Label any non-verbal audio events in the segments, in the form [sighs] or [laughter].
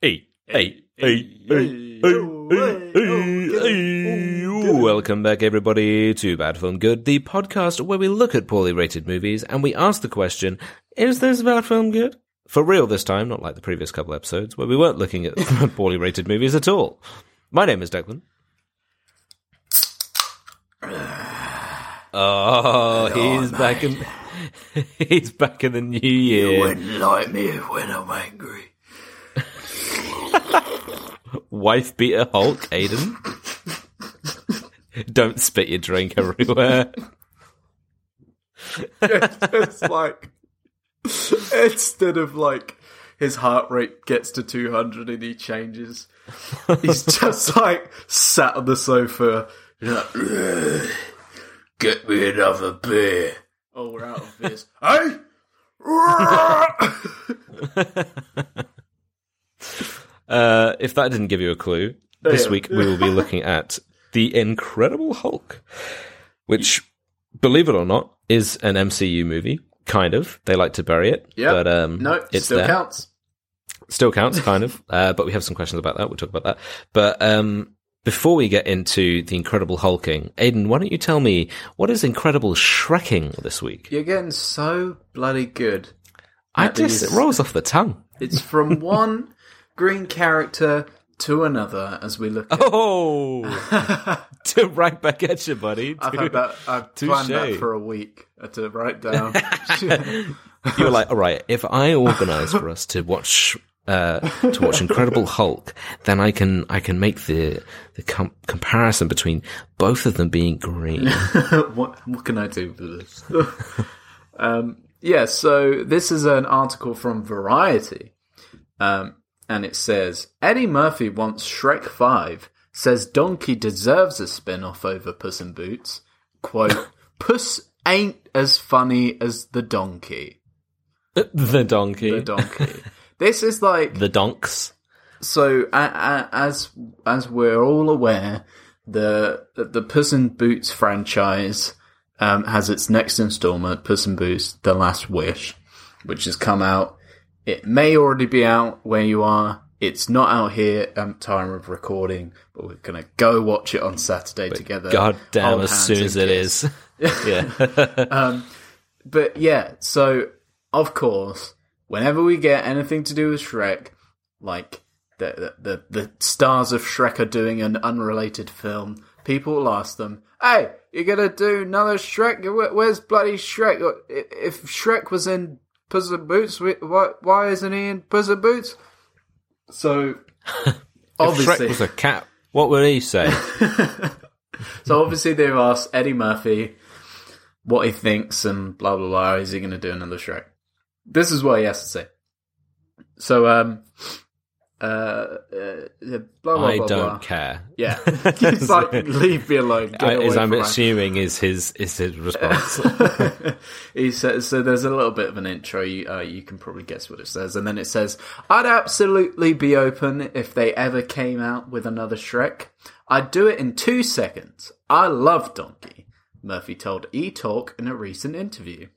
Hey, hey, hey, hey, hey, hey, hey. Welcome back, everybody, to Bad Film Good, the podcast where we look at poorly rated movies and we ask the question, is this bad film good? For real this time, not like the previous couple episodes, where we weren't looking at [laughs] poorly rated movies at all. My name is Declan. Oh, he's back in. [laughs] He's back in the new year. You wouldn't like me when I'm angry. Wife beater Hulk, Aiden. Don't spit your drink everywhere. it's like instead of like his heart rate gets to 200 and he changes, he's [laughs] just like sat on the sofa. you know, "Ugh, Get me another beer. Oh, we're out of beers. [laughs] hey. [laughs] Uh, if that didn't give you a clue, this week we will be [laughs] looking at The Incredible Hulk, which, believe it or not, is an MCU movie. Kind of. They like to bury it. Yep. But um, no, it's still there. counts. Still counts, kind of. [laughs] Uh, but we have some questions about that. We'll talk about that. But um, before we get into the Incredible Hulking, Aiden, why don't you tell me what is Incredible Shrekking this week? You're getting so bloody good. I just these- it rolls off the tongue. It's from [laughs] one green character to another as we look at Oh, [laughs] to right back at you, buddy. I've had that. I've planned that for a week to write down. [laughs] You're like, all right, if I organise for us to watch uh, to watch Incredible Hulk, then I can I can make the the com- comparison between both of them being green. [laughs] what, what can I do for this? um, yeah, so this is an article from Variety, um, and it says Eddie Murphy wants Shrek Five. Says Donkey deserves a spin off over Puss in Boots. Quote: [laughs] Puss ain't as funny as the donkey. the donkey, The donkey. this is like the donks. So, a, as as we're all aware, the the Puss in Boots franchise um, has its next installment, Puss in Boots: The Last Wish, which has come out. It may already be out where you are. It's not out here at time of recording, but we're gonna go watch it on Saturday together. God damn! As soon as it is, [laughs] yeah. [laughs] Um, but yeah, so of course, whenever we get anything to do with Shrek, like the the the, the stars of Shrek are doing an unrelated film, people will ask them, "Hey, you're gonna do another Shrek? Where's bloody Shrek? If Shrek was in Puss in Boots, why why isn't he in Puss in Boots?" So [laughs] obviously, Shrek was a cat, what would he say? [laughs] So obviously they've asked Eddie Murphy what he thinks and blah blah blah. Is he going to do another Shrek? This is what he has to say. So um, uh, uh blah blah I blah. don't care. Yeah, [laughs] he's like, leave me alone. I, as I'm from my-" assuming is his is his response. [laughs] he says so. There's a little bit of an intro. You, uh, you can probably guess what it says, and then it says, "I'd absolutely be open if they ever came out with another Shrek. I'd do it in two seconds. I love Donkey." Murphy told E Talk in a recent interview.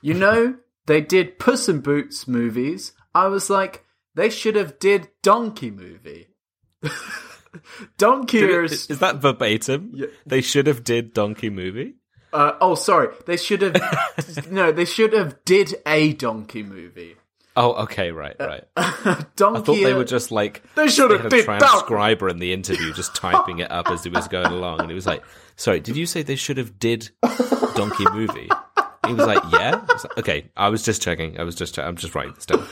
You know, they did Puss in Boots movies. I was like, they should have did Donkey movie. [laughs] Donkey is, is is that verbatim? They should have did Donkey movie. Uh, oh, sorry. They should have. [laughs] no, they should have did a donkey movie. Oh, okay, right, right. [laughs] Donkey. I thought they uh, were just like They should have a did that. transcriber in the interview just typing it up as he was going along, and he was like, "Sorry, did you say they should have did Donkey movie?" He was like, "Yeah." I was like, okay, I was just checking. I was just. che- I'm just writing this down.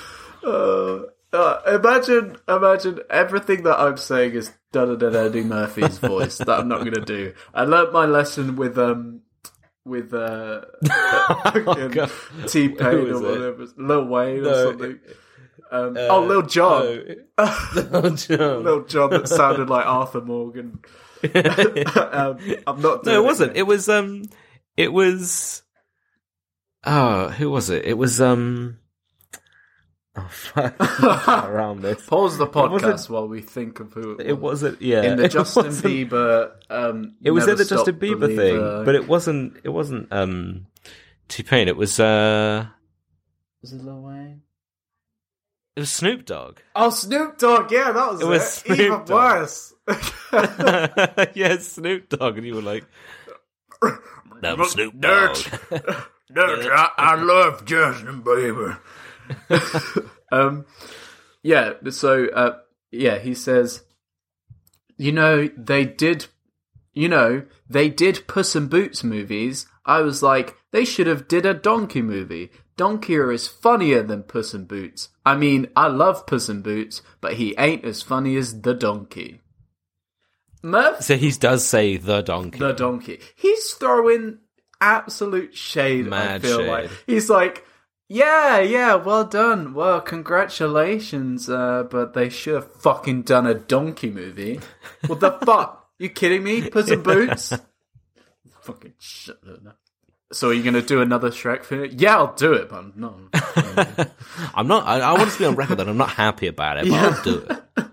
Uh, imagine, imagine everything that I'm saying is done in Eddie Murphy's voice. that I'm not going to do. I learnt my lesson with um with uh [laughs] God. T Pain or is it? whatever, Lil Wayne or No, something. Um, oh, Lil Jon, Oh, John. Lil Jon that sounded like Arthur Morgan. [laughs] um, I'm not. No, it wasn't. It was um, it was. Oh, who was it? It was um. [laughs] Oh, fuck. [laughs] around this. Pause the podcast while we think of who it, It was. wasn't. Yeah, in the it Justin wasn't- Bieber. Um, It was in the Justin Bieber Believer. thing, but it wasn't. It wasn't um, T Pain. It was uh, was it Lil Wayne? It was Snoop Dogg. Oh, Snoop Dogg. Yeah, that was it. was Snoop Even Dogg. worse. [laughs] yeah, Snoop Dogg, and you were like, "That was Snoop Dogg." Dirt. Dirt. I, I love Justin Bieber. [laughs] um, yeah. So, uh, yeah, he says, you know, they did, you know, they did Puss in Boots movies. I was like, they should have did a Donkey movie. Donkey is funnier than Puss in Boots. I mean, I love Puss in Boots, but he ain't as funny as the Donkey. Murph So he does say the donkey. the donkey. He's throwing absolute shade. I feel shade. like he's like, yeah, yeah, well done. Well, congratulations. Uh, but they should have fucking done a donkey movie. What the [laughs] fuck? You kidding me? Puss in Boots. fucking shit. So are you gonna do another Shrek film? Yeah, I'll do it, but no. [laughs] I'm not. I, I want to be on record that I'm not happy about it, but I'll do it. [laughs]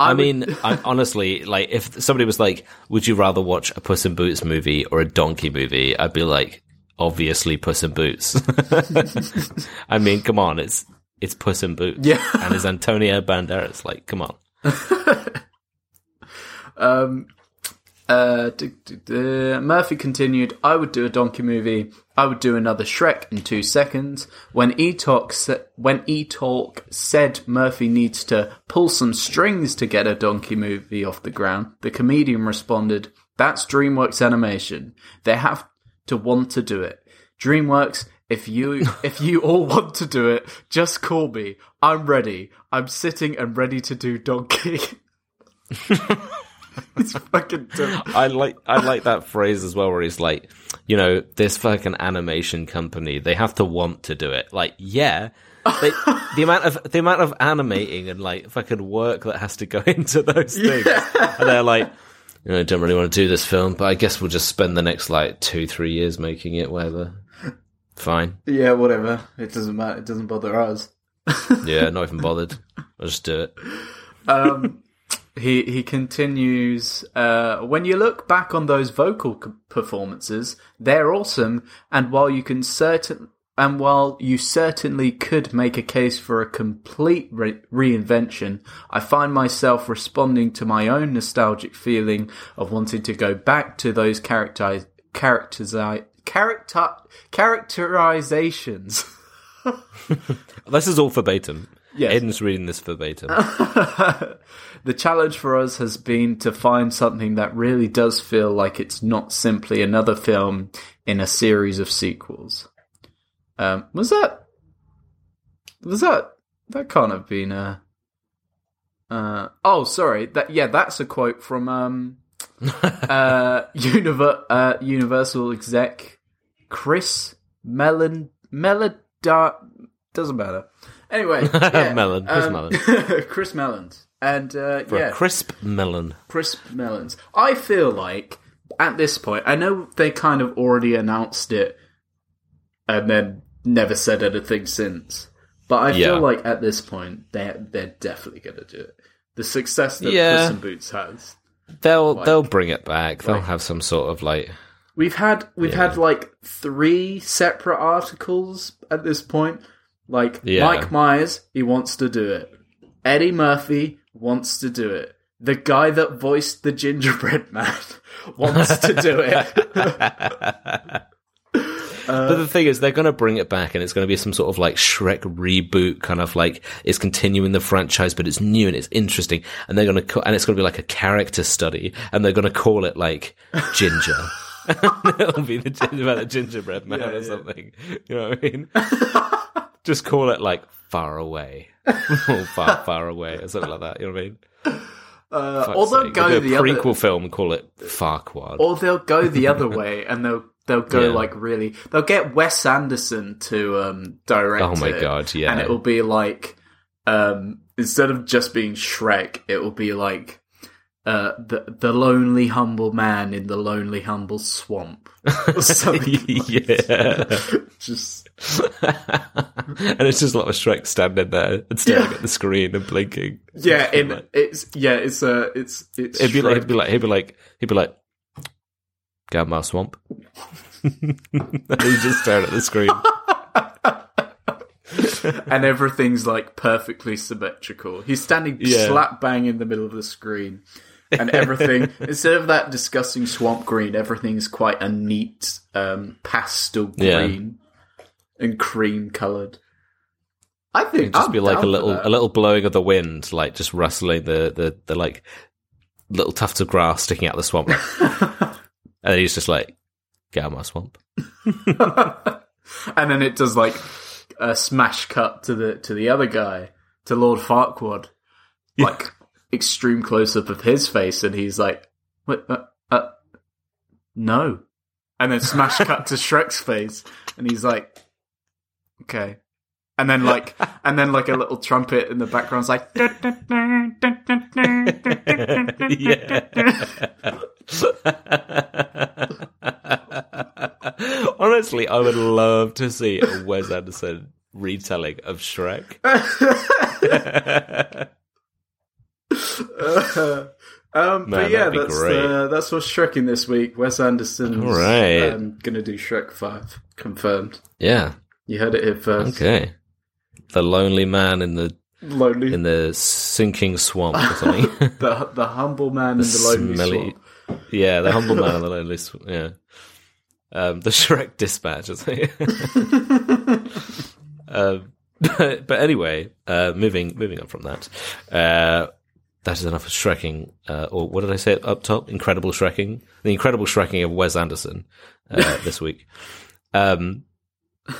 I, mean, I, honestly, like if somebody was like, "Would you rather watch a Puss in Boots movie or a Donkey movie?" I'd be like, "Obviously, Puss in Boots." [laughs] I mean, come on, it's it's Puss in Boots, Yeah. and it's Antonio Banderas. Like, come on, [laughs] Um, uh, d- d- d- Murphy continued, I would do a donkey movie. I would do another Shrek in two seconds. When E-Talk, sa- when E-Talk said Murphy needs to pull some strings to get a donkey movie off the ground, the comedian responded, that's DreamWorks animation. They have to want to do it. DreamWorks, if you, [laughs] if you all want to do it, just call me. I'm ready. I'm sitting and ready to do donkey. [laughs] it's fucking dumb. I like I like that phrase as well, where he's like, you know, this fucking animation company, they have to want to do it. Like, yeah. They, the amount of the amount of animating and like fucking work that has to go [laughs] into those things, and they're like, you know, I don't really want to do this film, but I guess we'll just spend the next like two, three years making it. Whatever, fine. Yeah, whatever. It doesn't matter. It doesn't bother us. [laughs] Yeah, not even bothered. [laughs] I'll just do it. Um, he he continues. Uh, when you look back on those vocal performances, they're awesome. And while you can certain and while you certainly could make a case for a complete re- reinvention, I find myself responding to my own nostalgic feeling of wanting to go back to those character characters character characterizations. [laughs] This is all verbatim. Yes. Aiden's reading this verbatim. [laughs] the challenge for us has been to find something that really does feel like it's not simply another film in a series of sequels. Um, was that? Was that? That can't have been a. Uh, oh, sorry. That yeah, that's a quote from um, [laughs] uh, Univer- uh, Universal exec Chris Melon Melodar doesn't matter. Anyway, [laughs] yeah, Mellon, Chris um, Mellon. [laughs] Chris Mellons, and uh, For yeah, crisp melon. crisp melons. I feel like at this point, I know they kind of already announced it and then never said anything since. But I Yeah. feel like at this point, they they're definitely going to do it. The success that Yeah. Puss in Boots has. They'll they'll bring it back. They'll like- have some sort of like We've had we've Yeah. had like three separate articles at this point. Like Yeah. Mike Myers, he wants to do it. Eddie Murphy wants to do it. The guy that voiced the gingerbread man [laughs] wants to do it. [laughs] [laughs] but the thing is, they're going to bring it back, and it's going to be some sort of like Shrek reboot, kind of like it's continuing the franchise, but it's new and it's interesting. And they're going to, and it's going to be like a character study, and they're going to call it like Ginger. [laughs] [laughs] It'll be the ginger, about the gingerbread man Yeah, or yeah. something. You know what I mean? [laughs] Just call it like Far Away, or Far Far Away, or something like that. You know what I mean? Uh, or they'll sake. go the a other, prequel film, call it Farquaad. or they'll go the other way, and they'll they'll go Yeah. like really. They'll get Wes Anderson to um, direct. Oh my it, God, yeah. and it will be like um, instead of just being Shrek, it will be like uh, the the lonely humble man in the lonely humble swamp. [laughs] [laughs] Yeah. [laughs] just and it's just a lot of Shrek standing there and staring Yeah. at the screen and blinking. yeah, in Like- it's yeah, it's uh, it's it's. It'd be like, he'd be like, he'd be like, he'd be like, Gamma Swamp. [laughs] he just staring at the screen. [laughs] and everything's like perfectly symmetrical. He's standing Yeah. slap bang in the middle of the screen, and everything [laughs] instead of that disgusting swamp green, everything's quite a neat um, pastel Yeah. green and cream coloured. I think It'd just I'm be like a little a little blowing of the wind, like just rustling the the, the like little tufts of grass sticking out of the swamp. And then he's just like, "Get out of my swamp." [laughs] and then it does like a smash cut to the to the other guy, to Lord Farquaad, like extreme close up of his face, and he's like, "What? Uh, uh, no," and then smash cut to [laughs] Shrek's face, and he's like, "Okay." And then like, and then like a little trumpet in the background's like, [laughs] [laughs] Honestly, I would love to see a Wes Anderson retelling of Shrek. [laughs] um, Man, but yeah, that's uh, that's what's Shreking this week. Wes Anderson's All right. um, gonna do Shrek Five, confirmed. yeah. You heard it here first. Okay. The lonely man in the Lonely, in the sinking swamp or something. [laughs] the the humble man in the lonely Smelly- swamp. yeah, the humble man in the [laughs] lonely swamp. Yeah. Um, the Shrek dispatch, I think. [laughs] um, but, but anyway, uh, moving moving on from that, uh, that is enough of Shrekking. Uh, or what did I say up top? Incredible Shrekking. The incredible Shrekking of Wes Anderson uh, this week. Um,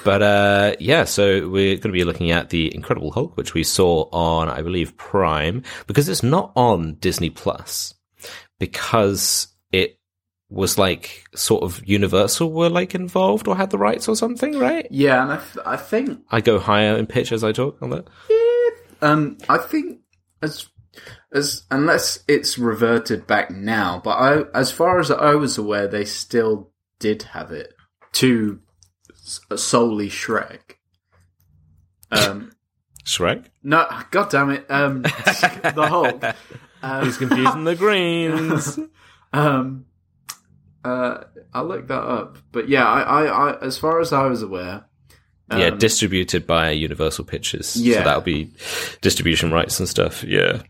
but uh, yeah, so we're going to be looking at the Incredible Hulk, which we saw on, I believe, Prime, because it's not on Disney Plus, because it was like sort of Universal were like involved or had the rights or something, right? Yeah, and I, th- I think I go higher in pitch as I talk on that. um I think as as unless it's reverted back now, but I as far as I was aware, they still did have it to solely Shrek. Um, Shrek? no, god damn it, um, [laughs] the Hulk. Um, He's confusing the greens. [laughs] Um, uh, I'll look that up. But yeah, I, I, I as far as I was aware, um, yeah, distributed by Universal Pictures. Yeah. So that'll be distribution rights and stuff. Yeah.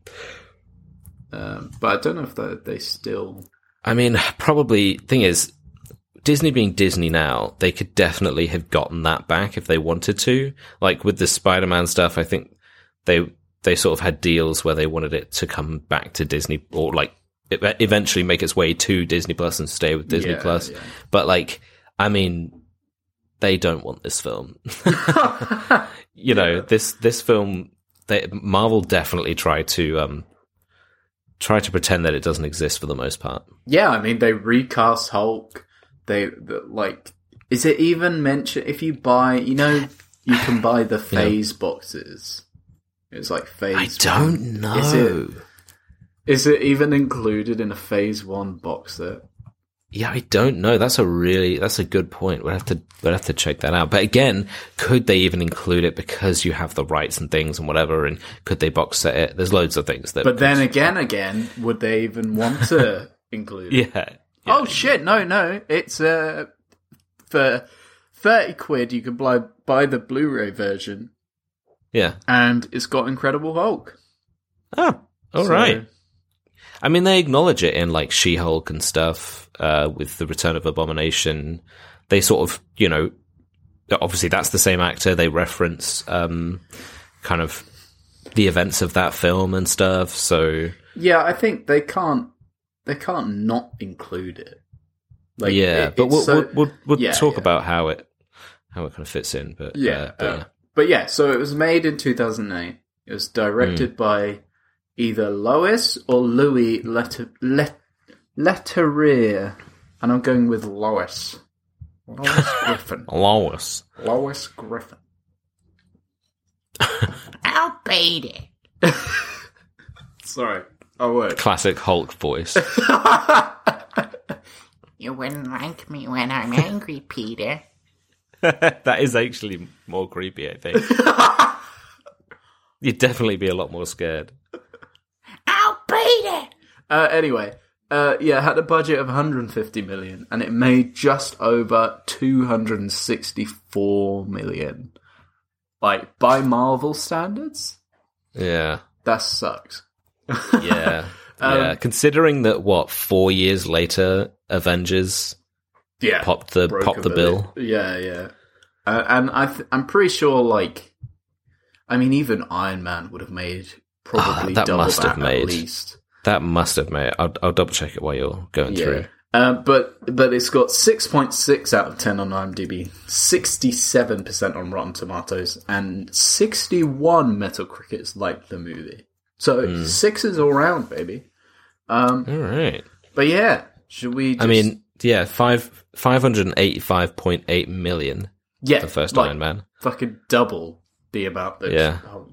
um, but I don't know if they, they still. I mean, probably thing is, Disney being Disney now, they could definitely have gotten that back if they wanted to. Like with the Spider-Man stuff, I think they they sort of had deals where they wanted it to come back to Disney or like eventually make its way to Disney Plus and stay with Disney Yeah, Plus. yeah. But like, I mean, they don't want this film. [laughs] you know, this this film, they, Marvel definitely tried to um try to pretend that it doesn't exist for the most part. Yeah, I mean they recast Hulk. They the, like. Is it even mentioned if you buy? You know, you can [sighs] buy the phase boxes. It's like phase. I don't know. Is it- Is it even included in a phase one box set? Yeah, I don't know. That's a really that's a good point. We'll have to we'll have to check that out. But again, could they even include it because you have the rights and things and whatever? And could they box set it? There's loads of things that. But then again, again, would they even want to [laughs] include? it? yeah. Oh shit! No, no. It's uh for thirty quid. You can buy buy the Blu-ray version, Yeah. and it's got Incredible Hulk. Oh, all So- right. I mean, they acknowledge it in like She-Hulk and stuff uh, with the Return of Abomination. They sort of, you know, obviously that's the same actor. They reference um, kind of the events of that film and stuff. So Yeah, I think they can't. They can't not include it. Like, yeah, it- but we'll, so- we'll, we'll, we'll yeah, talk yeah. about how it how it kind of fits in. But Yeah, uh, but uh, but yeah. So it was made in two thousand eight. It was directed Hmm. by either Lois or Louis Letter Let Leterrier, and I'm going with Lois. Lois [laughs] Griffin. Lois. Lois Griffin. [laughs] I'll beat it. [laughs] Sorry, I work. classic Hulk voice. [laughs] You wouldn't like me when I'm angry, [laughs] Peter. [laughs] that is actually more creepy. I think you'd definitely be a lot more scared. I'll beat it. Uh, anyway, uh, yeah, it had a budget of 150 million, and it made just over 264 million. like by Marvel standards, Yeah. that sucks. Yeah. [laughs] Um, yeah. Considering that what, four years later Avengers Yeah, popped the popped the bit. bill. Yeah, yeah. Uh, and I th- I'm pretty sure, like, I mean, even Iron Man would have made probably Ah, that double must that have made. at least. That must have made I'll I'll double check it while you're going Yeah. through. Uh, but but it's got six point six out of ten on IMDb, sixty seven percent on Rotten Tomatoes, and sixty one Metacritics like the movie. So Hmm. sixes all round, baby. Um, All right. but yeah, should we? Just, I mean, yeah, five five hundred and eighty five point eight million yeah, the first like, Iron Man. fucking double the amount that. Yeah. Oh.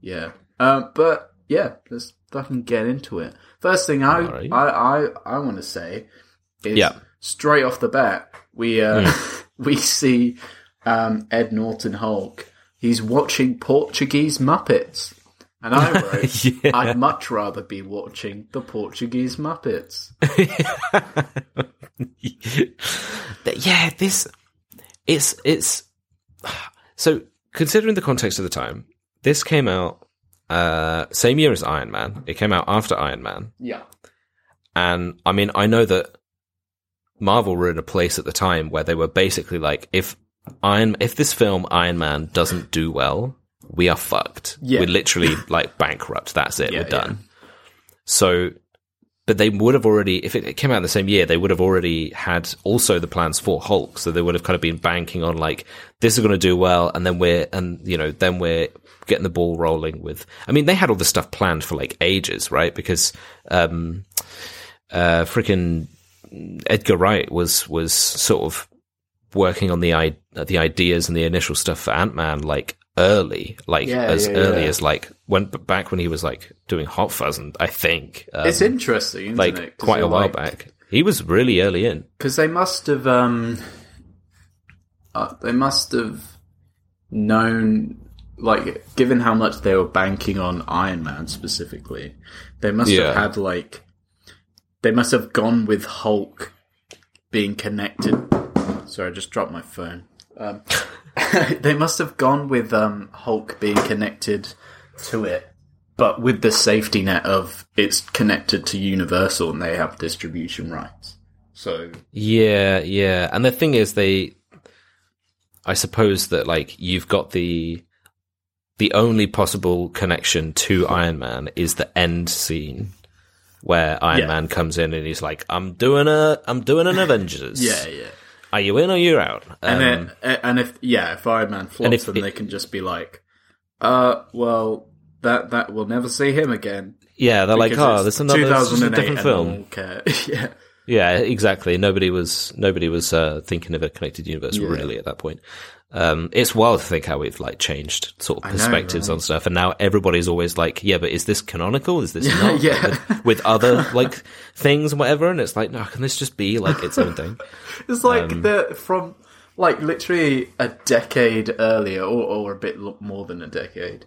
Yeah. Um, but yeah, let's fucking get into it. First thing I Alright. I I, I want to say is Yeah. straight off the bat we uh [laughs] we see um Ed Norton Hulk. He's watching Portuguese Muppets. And I [laughs] wrote, Yeah. I'd much rather be watching the Portuguese Muppets. [laughs] yeah, this it's it's [sighs] so considering the context of the time, this came out uh same year as Iron Man. It came out after Iron Man. Yeah. And I mean, I know that Marvel were in a place at the time where they were basically like, if Iron, if this film Iron Man doesn't do well, we are fucked. Yeah. We're literally [laughs] like bankrupt. That's it. Yeah, We're done. So, but they would have already, if it came out in the same year, they would have already had also the plans for Hulk. So they would have kind of been banking on like, this is going to do well. And then we're, and you know, then we're getting the ball rolling with, I mean, they had all this stuff planned for like ages, right? Because, um, uh, freaking Edgar Wright was was sort of working on the i the ideas and the initial stuff for Ant Man like early, like Yeah, as yeah, early yeah. as like when back when he was like doing Hot Fuzz and I think um, It's interesting, isn't like it? quite a while back. He was really early in. because they must have um uh, they must have known like given how much they were banking on Iron Man specifically they must have had like they must have gone with Hulk being connected sorry I just dropped my phone um, [laughs] they must have gone with um, Hulk being connected to it but with the safety net of it's connected to Universal and they have distribution rights so Yeah, yeah. And the thing is, they, I suppose that like you've got the, the only possible connection to Iron Man is the end scene where Iron Yeah. Man comes in and he's like, "I'm doing a, I'm doing an [laughs] Avengers. yeah yeah Are you in or are you out?" And Um, then, and if yeah, if Iron Man flops, if then it- they can just be like, "Uh, well, that that we'll never see him again." yeah, they're like, "Oh, it's there's another this is a different film." one will care. [laughs] yeah, Yeah, exactly. Nobody was nobody was uh, thinking of a connected universe Yeah. really at that point. Um, it's wild to think how we've like changed sort of know, perspectives right? on stuff, and now everybody's always like, "Yeah, but is this canonical? Is this [laughs] not?" yeah. With, with other like things and whatever, and it's like, no, can this just be like its own thing? [laughs] it's like Um, the from like literally a decade earlier, or or a bit more than a decade.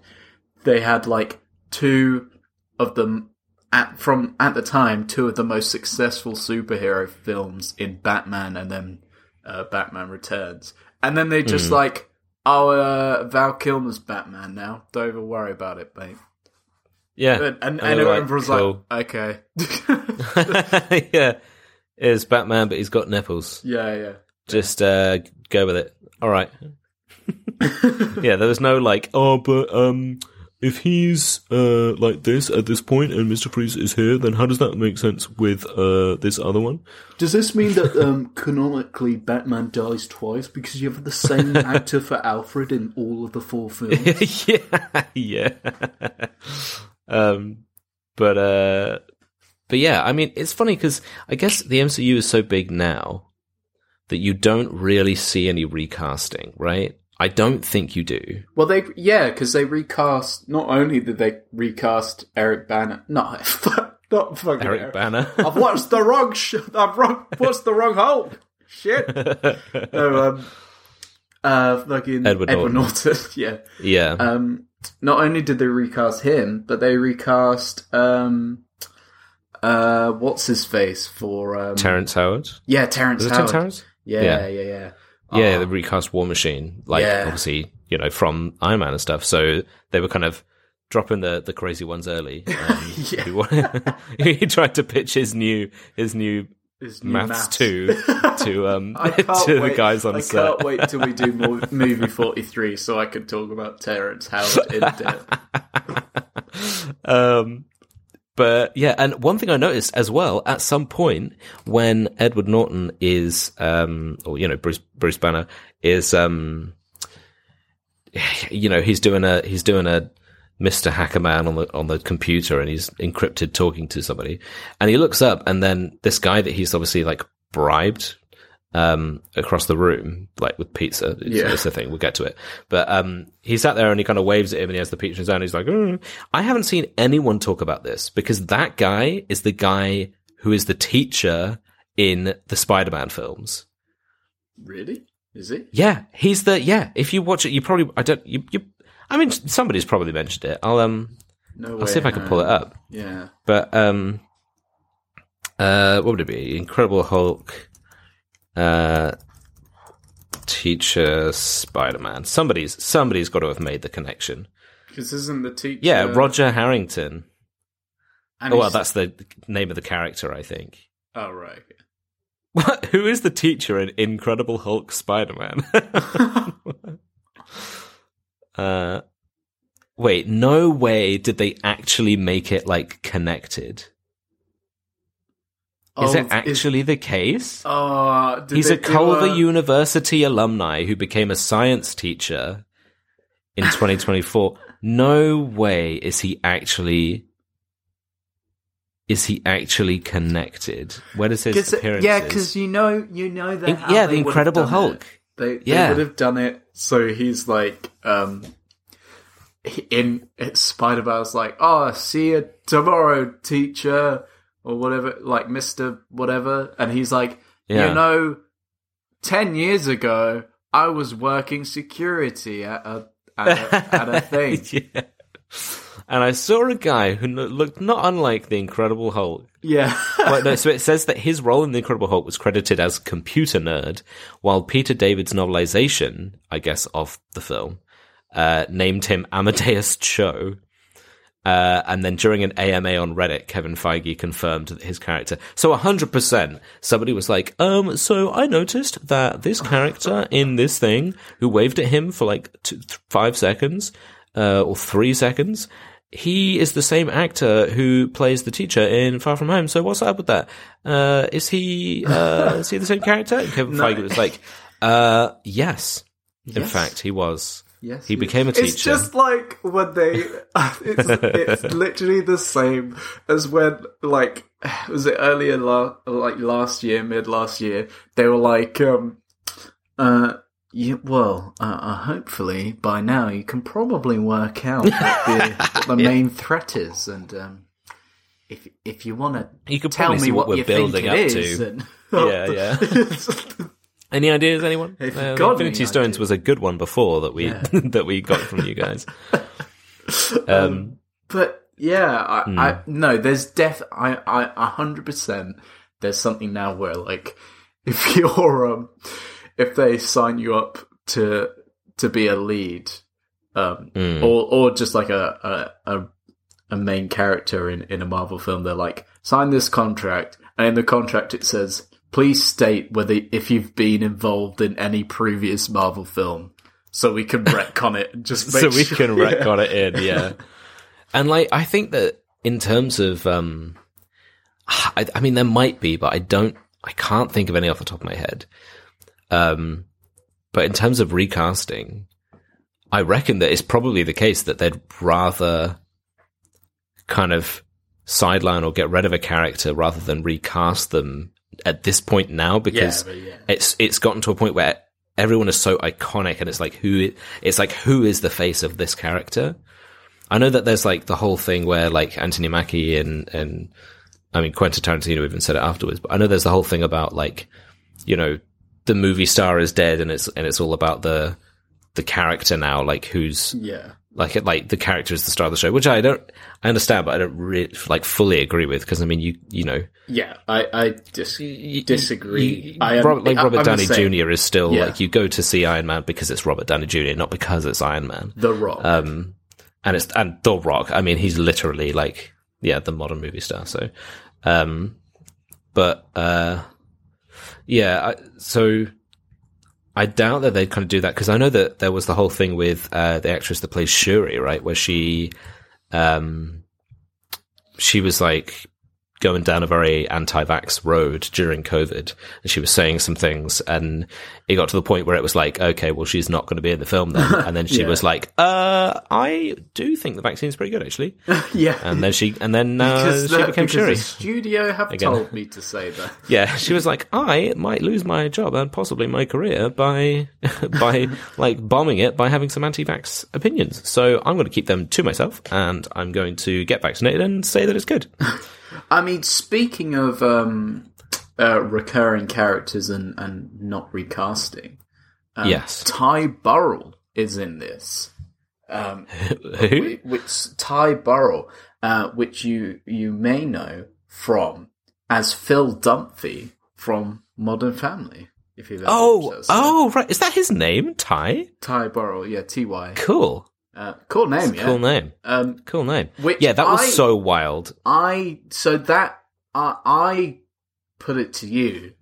They had like two of them at from at the time two of the most successful superhero films in Batman and then uh, Batman Returns, and then they just like, oh, uh, Val Kilmer's Batman now. Don't even worry about it, mate. Yeah, And and, And and they're everyone was cool. like, okay, [laughs] [laughs] yeah, it's Batman, but he's got nipples. yeah, yeah. Just uh, go with it. All right. [laughs] yeah, there was no like, oh, but um, if he's uh like this at this point and Mister Freeze is here, then how does that make sense with uh this other one? Does this mean that um, [laughs] canonically Batman dies twice because you have the same [laughs] actor for Alfred in all of the four films? [laughs] yeah, yeah. um, but uh, but yeah, I mean, it's funny because I guess the MCU is so big now that you don't really see any recasting, right? I don't think you do. well, they yeah, because they recast. Not only did they recast Eric Banner, [laughs] no, not fucking Eric Eric. Banner. [laughs] I've watched the wrong. Sh- I've wrong. What's the wrong Hulk? Shit. [laughs] no, um, uh, fucking Edward Edward, Norton. Norton. yeah. yeah. Um, not only did they recast him, but they recast um, uh, what's his face for um, Terrence Howard. yeah, Terrence Howard. Terrence Yeah, Yeah. yeah, yeah. Yeah, Oh, the recast War Machine. Like, Yeah. obviously, you know, from Iron Man and stuff. So they were kind of dropping the the crazy ones early. [laughs] Um, Yeah. he, [laughs] he tried to pitch his new his new His new maths, two [laughs] to um to wait. the guys on I set. can't wait till we do more, movie forty three, so I can talk about Terrence Howard in depth. Um, but yeah, and one thing I noticed as well, at some point when Edward Norton is, um, or you know, Bruce Bruce Banner is, um, you know, he's doing a he's doing a Mister Hackerman on the on the computer, and he's encrypted talking to somebody, and he looks up, and then this guy that he's obviously like bribed um, across the room, like with pizza. It's, Yeah. it's a thing. We'll get to it. But um, he sat there and he kind of waves at him and he has the pizza in his hand. He's like, "Mm." I haven't seen anyone talk about this because that guy is the guy who is the teacher in the Spider-Man films. Really? Is he? Yeah, he's the yeah. If you watch it, you probably I don't you you. I mean, somebody's probably mentioned it. I'll um No way. I'll see if I can pull it up. Yeah. But um, uh, what would it be? Incredible Hulk, uh, teacher Spider Man. Somebody's somebody's got to have made the connection. Because isn't the teacher? Yeah, Roger Harrington. and Oh well, that's the name of the character, I think. Oh right. What? Who is the teacher in Incredible Hulk Spider Man? [laughs] uh, wait, no way did they actually make it like connected. Is Oh, it actually the case? Oh, did He's a Culver University alumni who became a science teacher in [laughs] 2024. no way is he actually is he actually connected? Where does his 'Cause- appearance? yeah, because you know, you know that. In- yeah, the Incredible Hulk. They, Yeah. they would have done it. So he's like, um, in Spider Man's like, oh, see you tomorrow, teacher, or whatever, like Mister whatever, and he's like, Yeah. you know, ten years ago, I was working security at a at a, at a [laughs] thing. yeah. And I saw a guy who looked not unlike the Incredible Hulk. Yeah. [laughs] Well, no, so it says that his role in the Incredible Hulk was credited as computer nerd, while Peter David's novelization, I guess, of the film, uh, named him Amadeus Cho. Uh, and then during an AMA on Reddit, Kevin Feige confirmed his character. So 100%, somebody was like, um, so I noticed that this character in this thing, who waved at him for like two, th- five seconds, uh, or three seconds, he is the same actor who plays the teacher in Far From Home. So what's up with that? Uh, is he, uh, is he the same character? And Kevin [laughs] Feige was like, uh, yes. In fact, he was. Yes, He yes. became a teacher. It's just like when they. [laughs] It's, it's literally the same as when, like, [sighs] was it earlier, la- like last year, mid last year? They were like, um, uh, yeah, well, uh, uh, hopefully by now you can probably work out what the, [laughs] what the main threat is, and um, if if you want to You could tell me what, what we're building up to. then- Yeah, yeah. [laughs] Any ideas, anyone? Uh, Infinity Stones ideas. was a good one before that we [laughs] that we got from you guys. [laughs] Um, But yeah, I, Hmm. I no, there's def I I a hundred percent. There's something now where like [laughs] if you're um if they sign you up to to be a lead, um Mm. or or just like a a a, a main character in in a Marvel film, they're like sign this contract, and in the contract it says please state whether if you've been involved in any previous Marvel film. So we can retcon it just [laughs] make so we sure- can Yeah. retcon it in, yeah. [laughs] and like, I think that in terms of, um, I, I mean, there might be, but I don't, I can't think of any off the top of my head. Um, but in terms of recasting, I reckon that it's probably the case that they'd rather kind of sideline or get rid of a character rather than recast them at this point now because but yeah. it's it's gotten to a point where everyone is so iconic and it's like who it's like who is the face of this character i know that there's like the whole thing where like anthony mackie and and i mean quentin tarantino even said it afterwards but i know there's the whole thing about like you know the movie star is dead and it's and it's all about the the character now like who's Yeah. Like it, like the character is the star of the show, which I don't, I understand, but I don't really like fully agree with because I mean, you you know, Yeah, I, I dis- you- disagree. you- I am- Robert, like Robert I'm Downey. Jr. is still Yeah. like you go to see Iron Man because it's Robert Downey Jr., not because it's Iron Man. The Rock. Um, and it's and The Rock. I mean, he's literally like yeah, the modern movie star. So, um, but uh, yeah, I, so I doubt that they'd kind of do that because I know that there was the whole thing with uh, the actress that plays Shuri, right, where she, um, she was like going down a very anti-vax road during COVID, and she was saying some things, and it got to the point where it was like, okay, well, she's not going to be in the film then, and then she [laughs] Yeah. was like, uh, I do think the vaccine's pretty good actually, [laughs] yeah. and then she, and then uh, because she the, became because the studio have Again. told me to say that. [laughs] Yeah, she was like, I might lose my job and possibly my career by by like bombing it by having some anti-vax opinions. So I'm going to keep them to myself, and I'm going to get vaccinated and say that it's good. I mean, speaking of um, uh, recurring characters and, and not recasting, um, yes. Ty Burrell is in this. Um, [laughs] Who? which Ty Burrell, uh, which you you may know from as Phil Dunphy from Modern Family. If you've ever Oh, oh, right. Is that his name? Ty? Ty Burrell, yeah, T Y. Cool. Uh, cool name, yeah. Cool name. Um, Cool name. Which yeah, that was I- so wild. I so that I I put it to you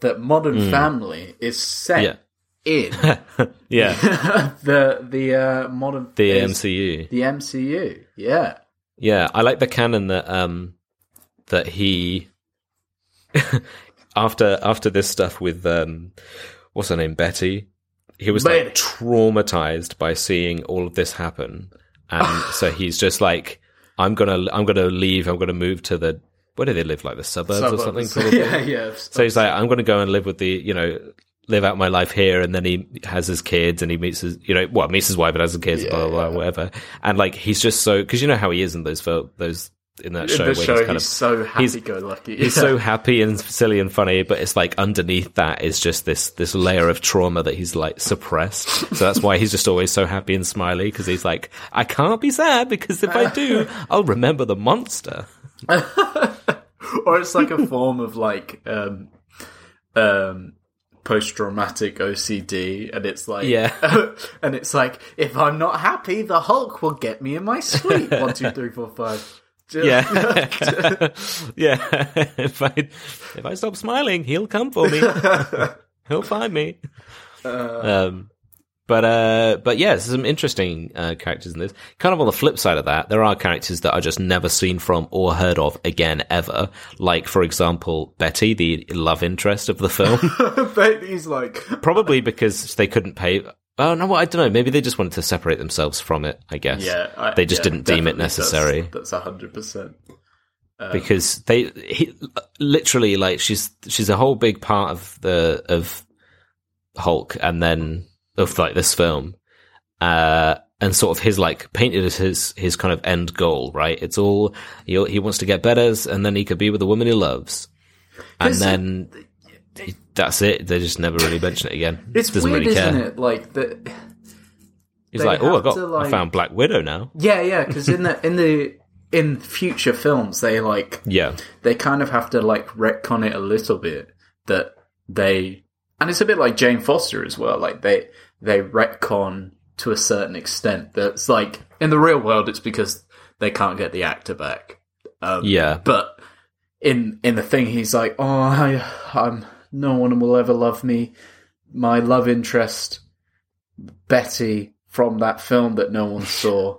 that Modern Family is set. Yeah. in [laughs] yeah. [laughs] the the uh, modern The MCU. the MCU. Yeah, Yeah, I like the canon that um that he [laughs] after after this stuff with um what's her name Betty, he was like traumatized by seeing all of this happen, and [sighs] so he's just like, I'm gonna I'm gonna leave. I'm gonna move to the where do they live? Like the suburbs, or something. [laughs] Probably. yeah, yeah. So he's like, I'm going to go and live with the, you know, live out my life here. And then he has his kids and he meets his, you know, well, meets his wife and has his kids, blah, blah, blah, whatever. And like, he's just so, cause you know how he is in those, those, in that show in the show, he's he's, kind of, so happy-go-lucky. he's so happy and silly and funny, but it's like underneath that is just this, this layer of trauma that he's like suppressed. So that's why he's just always so happy and smiley because he's like, I can't be sad because if I do, [laughs] I'll remember the monster. [laughs] or it's like a form of like um um post-traumatic OCD, and it's like Yeah. [laughs] and it's like if I'm not happy, the Hulk will get me in my sleep. One, two, three, four, five. Yeah, [laughs] yeah. if I if I stop smiling, he'll come for me. [laughs] he'll find me. um, but uh, but yeah, there's some interesting uh, characters in this. Kind of on the flip side of that, there are characters that I just never seen from or heard of again ever. Like for example, Betty, the love interest of the film. [laughs] but he's like, Probably because they couldn't pay. Oh no, well, I don't know. Maybe they just wanted to separate themselves from it. I guess. yeah, I, They just yeah, didn't deem it necessary. That's a hundred percent. because they he, literally like she's she's a whole big part of the of Hulk and then of like this film uh and sort of his like painted as his his kind of end goal right it's all he, he wants to get better and then he could be with the woman he loves and then that's it. They just never really mention it again. It's doesn't weird, really care. isn't it? Like the he's like oh i got to, i found black widow now. Yeah, yeah. Because in the in the in future films, they like yeah. they kind of have to like retcon it a little bit that they and it's a bit like Jane Foster as well like they they retcon to a certain extent that's like in the real world it's because they can't get the actor back. Um, yeah. but in in the thing he's like oh I, I'm no one will ever love me my love interest Betty from that film that no one saw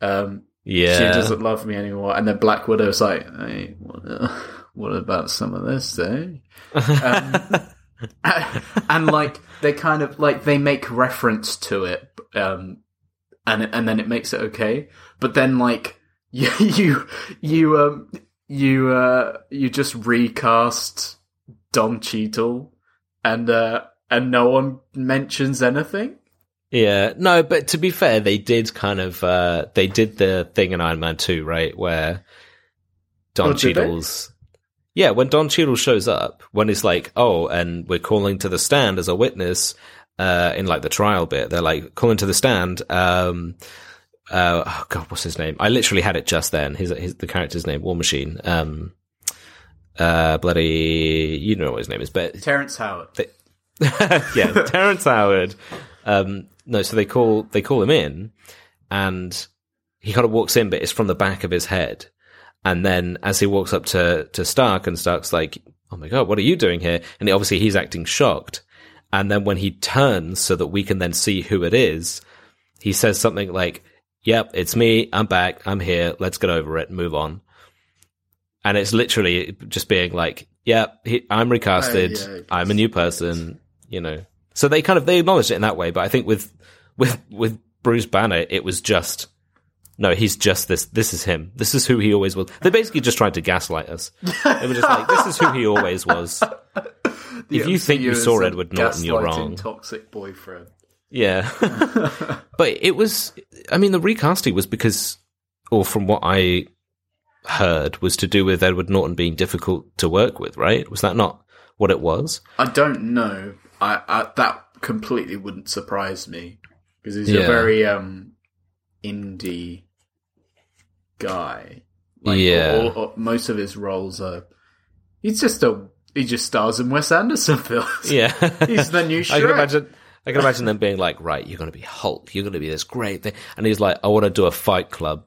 um yeah she doesn't love me anymore. And then Black Widow's like, hey, what, what about some of this, eh? Um, [laughs] and like they kind of like they make reference to it, um, and and then it makes it okay. But then like you [laughs] you you um you uh you just recast Don Cheadle, and uh and no one mentions anything. Yeah, no, but to be fair, they did kind of uh they did the thing in Iron Man 2, right, where Don Oh? Cheadle's Yeah, when Don Cheadle shows up, when it's like, "Oh, and we're calling to the stand as a witness uh in like the trial bit." They're like, "Calling to the stand, um uh, oh god, what's his name? I literally had it just then. His, his the character's name, War Machine. Um, uh, bloody, you know what his name is, but Terrence Howard. [laughs] yeah, [laughs] Terrence Howard. Um, no, so they call they call him in, and he kind of walks in, but it's from the back of his head. And then as he walks up to to Stark, and Stark's like, "Oh my god, what are you doing here?" And obviously he's acting shocked. And then when he turns so that we can then see who it is, he says something like, "Yep, it's me. I'm back. I'm here. Let's get over it move on." And it's literally just being like, "Yeah, he, I'm recasted. Oh, yeah, I'm a new person." You know. So they kind of they acknowledged it in that way, but I think with with with Bruce Banner, it was just no, he's just this. This is him. This is who he always was. They basically just tried to gaslight us. They were just like, this is who he always was. [laughs] if you think you saw Edward Norton, you're wrong. Toxic boyfriend. Yeah. [laughs] but it was, I mean, the recasting was because, or from what I heard, was to do with Edward Norton being difficult to work with, right? Was that not what it was? I don't know. I, I that completely wouldn't surprise me because he's Yeah. a very um indie guy. Yeah. all- all- most of his roles are. He's just a. He just stars in Wes Anderson [laughs] films. Yeah. He's the new [laughs] I can imagine. I can imagine them being like, right, you're going to be Hulk. You're going to be this great thing. And he's like, I want to do a fight club.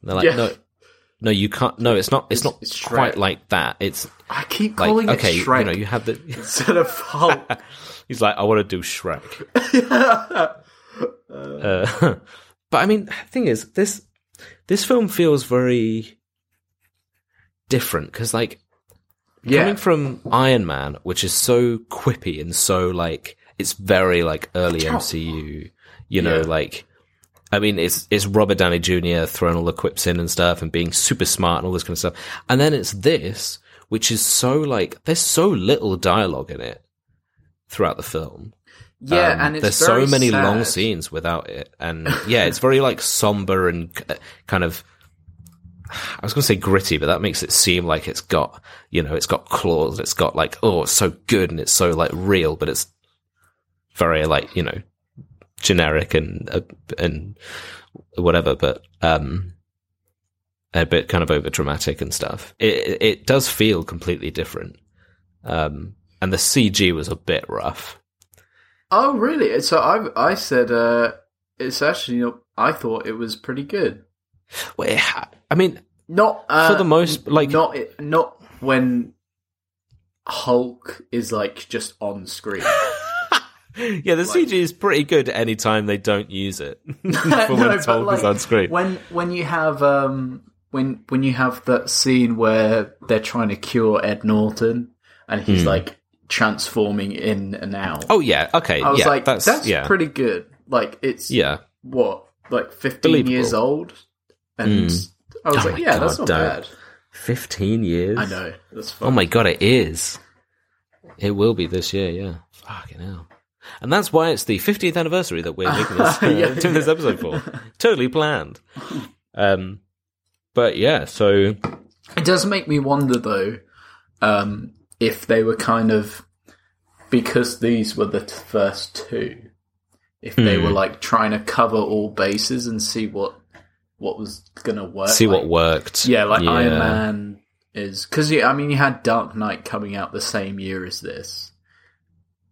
And they're like, Yeah. no, no, you can't. No, it's not, it's, It's- not it's quite like that. It's I keep like, calling okay, it Shrek you know, you have the, [laughs] instead of Hulk. [laughs] he's like, I want to do Shrek. [laughs] Uh, but I mean, the thing is, this, this film feels very different because like, yeah, coming from Iron Man, which is so quippy and so like it's very like early MCU, you know, Yeah. like I mean it's it's Robert Downey Jr. throwing all the quips in and stuff and being super smart and all this kind of stuff. And then it's this, which is so like there's so little dialogue in it throughout the film. yeah, Um, and it's there's so many sad. long scenes without it, and yeah, it's very like somber and kind of. I was going to say gritty, but that makes it seem like it's got, you know, it's got claws. It's got like, oh, it's so good and it's so like real, but it's very like, you know, generic and uh, and whatever. But um, a bit kind of over dramatic and stuff. It it- does feel completely different. Um, and the CG was a bit rough. Oh, really? So I I said uh, it's actually I thought it was pretty good. Well, ha- I mean, Not uh, For the most- like- not not when Hulk is like just on screen. [laughs] yeah, the CG is pretty good any time they don't use it [laughs] [laughs] for No, when but, like, on screen. When when you have um when when you have that scene where they're trying to cure Ed Norton and he's like transforming in and out. Oh yeah, okay, I was yeah, like, that's, that's, yeah, pretty good. Like it's yeah. what like fifteen Believable. years old, and I was Oh like, yeah, that's not don't. bad. Fifteen years. I know that's fun. Oh my god, it is. It will be this year, yeah. Fucking hell. And that's why it's the 50th anniversary that we're making this, [laughs] uh, Yeah. doing this episode for. totally planned. Um, but yeah, so It does make me wonder though, um, if they were kind of because these were the t- first two, if they Hmm. were like trying to cover all bases and see what what was gonna work. see what worked. Yeah, like Yeah. Iron Man is because yeah, I mean you had Dark Knight coming out the same year as this,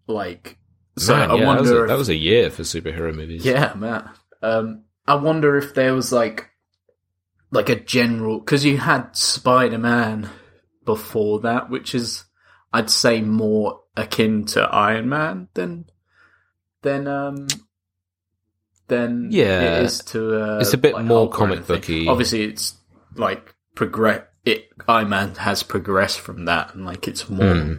like. So Man, I yeah, that, was wonder a, if, that was a year for superhero movies. yeah, man. Um, I wonder if there was like, like a general because you had Spider Man before that, which is I'd say more akin to Iron Man than than um than Yeah. it is to uh, It's a bit like more comic booky. Obviously, it's like progress. It Iron Man has progressed from that, and like it's more Hmm.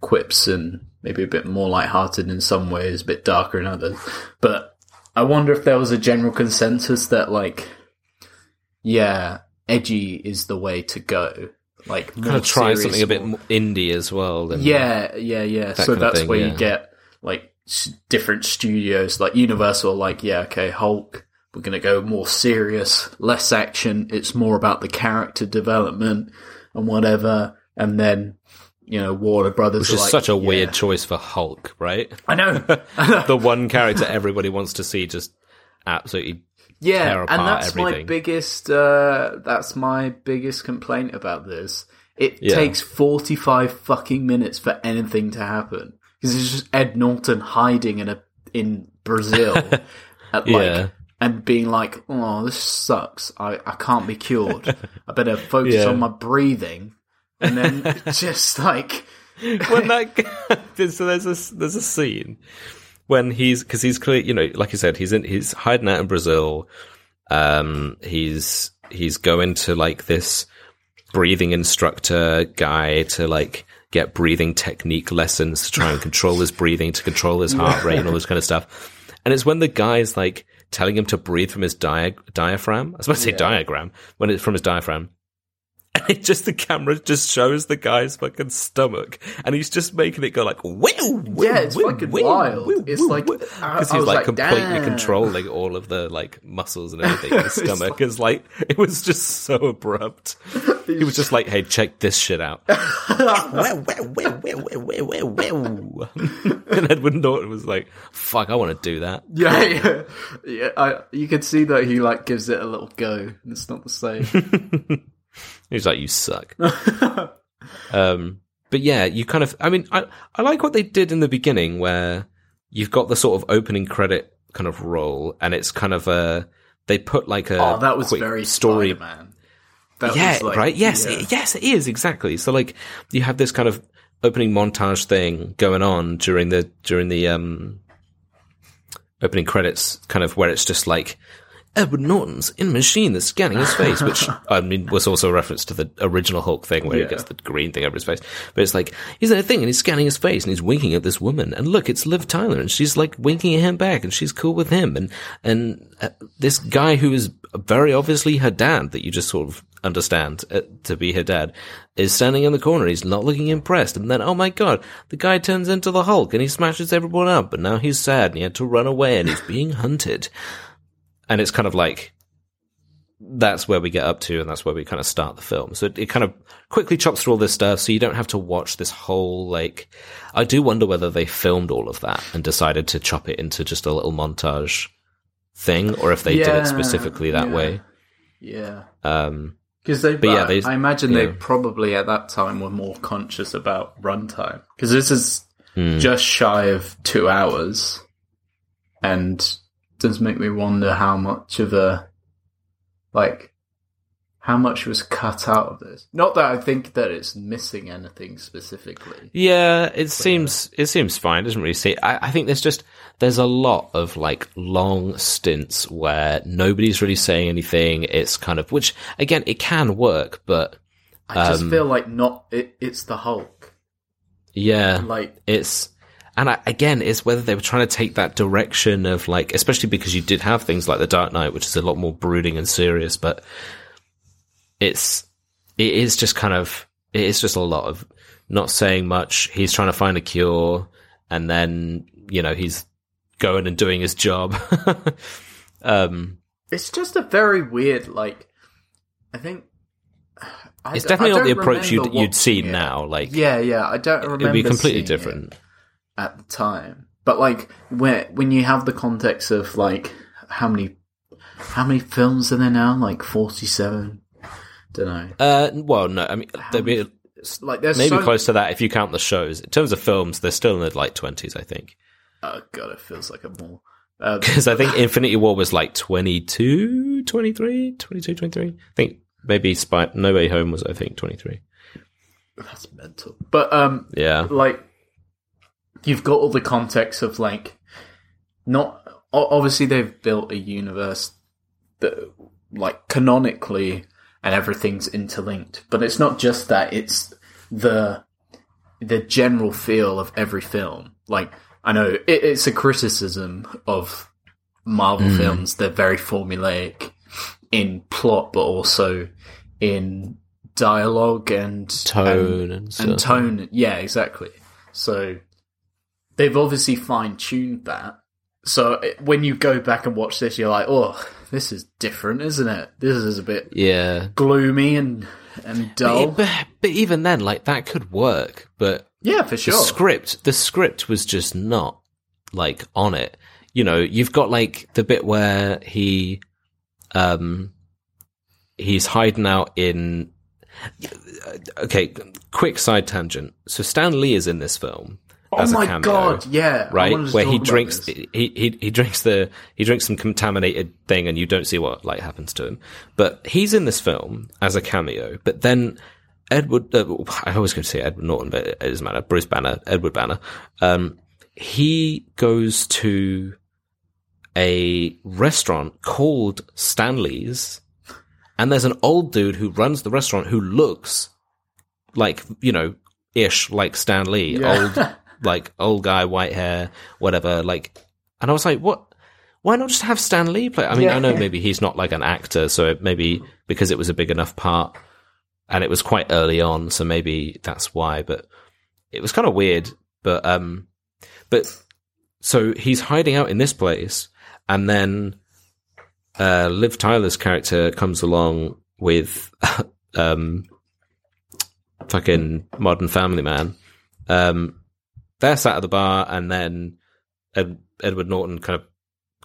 quips and maybe a bit more lighthearted in some ways, a bit darker in others. But I wonder if there was a general consensus that like, yeah, edgy is the way to go. Like, Kind of try something a bit indie as well. Yeah, yeah, yeah. So kind of that's thing, where yeah. you get like s- different studios, like Universal. Like, yeah, okay, Hulk. We're gonna go more serious, less action. It's more about the character development and whatever. And then, you know, Warner Brothers Which is like, such a yeah. weird choice for Hulk, right? I know. [laughs] the one character everybody wants to see just absolutely yeah, and that's my biggest. Uh, that's my biggest complaint about this. It Yeah. takes forty-five fucking minutes for anything to happen because it's just Ed Norton hiding in a in Brazil, [laughs] at like Yeah. and being like, "Oh, this sucks. I I can't be cured. I better focus [laughs] Yeah. on my breathing." And then [laughs] just like, when that [laughs] guy, so there's a there's a scene when he's because he's clear you know like you said he's in he's hiding out in Brazil. Um he's he's going to like this breathing instructor guy to like get breathing technique lessons to try and control his breathing to control his heart rate and all this kind of stuff. And it's when the guy's like telling him to breathe from his dia- diaphragm. I was about to say diagram. When it's from his diaphragm [laughs] and it just the camera just shows the guy's fucking stomach, and he's just making it go like, "Woo, woo, Yeah, it's woo, fucking woo, wild. woo, It's like- because he's like, like, completely damn. controlling all of the like muscles and everything in his [laughs] stomach. It's like it was just so abrupt. [laughs] He was just like, "Hey, check this shit out." And Edward Norton was like, "Fuck, I want to do that." yeah, yeah, yeah. I, you can see that he like gives it a little go. and It's not the same. He's like, "You suck." um, but yeah, you kind of. I mean, I I like what they did in the beginning, where you've got the sort of opening credit kind of roll, and it's kind of a. They put like a oh, that was very story. man. That yeah, was, like, right. Yes, yeah. it- yes, it is exactly. So like, you have this kind of opening montage thing going on during the during the um opening credits, kind of where it's just like Edward Norton's in a machine that's scanning his face, which [laughs] I mean was also a reference to the original Hulk thing where Yeah. he gets the green thing over his face. But it's like he's in a thing and he's scanning his face and he's winking at this woman, and look, it's Liv Tyler, and she's like winking at him back, and she's cool with him, and and uh, this guy who is very obviously her dad that you just sort of understand uh, to be her dad is standing in the corner. He's not looking impressed, and then oh my god, the guy turns into the Hulk and he smashes everyone up, and now he's sad and he had to run away and he's being hunted and it's kind of like that's where we get up to and that's where we kind of start the film so it, it kind of quickly chops through all this stuff so you don't have to watch this whole like i do wonder whether they filmed all of that and decided to chop it into just a little montage thing or if they did it specifically that yeah. way Yeah, um because they. But yeah, they- I imagine yeah. they probably at that time were more conscious about runtime because this is hmm. just shy of two hours, and does make me wonder how much of a like how much was cut out of this. Not that I think that it's missing anything specifically. Yeah, it seems it seems fine. It doesn't really see. I, I think there's just there's a lot of like long stints where nobody's really saying anything. It's kind of which again it can work, but I just Um, feel like not it, it's the Hulk. yeah, Like it's and I, again it's whether they were trying to take that direction of like especially because you did have things like the Dark Knight, which is a lot more brooding and serious, but it's it is just kind of it is just a lot of not saying much. He's trying to find a cure, and then you know he's going and doing his job. [laughs] um, it's just a very weird like. I think I it's d- definitely not the approach you'd you'd see yeah. now. Like Yeah, yeah. I don't remember. it'd be completely seeing it different. At the time. But like when when you have the context of like how many how many films are there now? Like forty seven. Don't know. Uh, well, no, I mean there'd be Like there's maybe so, close to that if you count the shows. In terms of films, they're still in the like twenties, I think. Oh god, it feels like a more. Uh, [laughs] Because I think Infinity War was like 22, 23, 22, 23. I think maybe Spy- No Way Home was, I think, 23. that's mental. But um, Yeah. like you've got all the context of like not obviously they've built a universe that like canonically and everything's interlinked but it's not just that it's the the general feel of every film like i know it, it's a criticism of marvel hmm. films they're very formulaic in plot but also in dialogue and Tone and stuff. and tone. Yeah, exactly. So they've obviously fine tuned that. So it- when you go back and watch this, you're like, oh, this is different, isn't it? This is a bit Yeah. gloomy and and dull. But, but, but even then, like, that could work. But yeah, for sure. the script, the script was just not, like, on it. You know, you've got, like, the bit where he um, he's hiding out in. Okay, quick side tangent. So Stan Lee is in this film Oh my cameo, god, yeah. Right? Where he drinks, he, he he drinks the he drinks some contaminated thing, and you don't see what like happens to him. But he's in this film as a cameo. But then Edward, uh, I always going to say Edward Norton, but it doesn't matter. Bruce Banner, Edward Banner. Um, he goes to a restaurant called Stanley's, and there's an old dude who runs the restaurant who looks like you know ish like Stan Lee, Yeah. old [laughs] like old guy, white hair, whatever. Like, and I was like, what? Why not just have Stan Lee play? I mean, Yeah. I know maybe he's not like an actor, so it maybe because it was a big enough part, and it was quite early on, so maybe that's why. But it was kind of weird. But um, but so he's hiding out in this place, and then uh, Liv Tyler's character comes along with [laughs] um, fucking Modern Family Man. Um, they're sat at the bar, and then Ed- Edward Norton kind of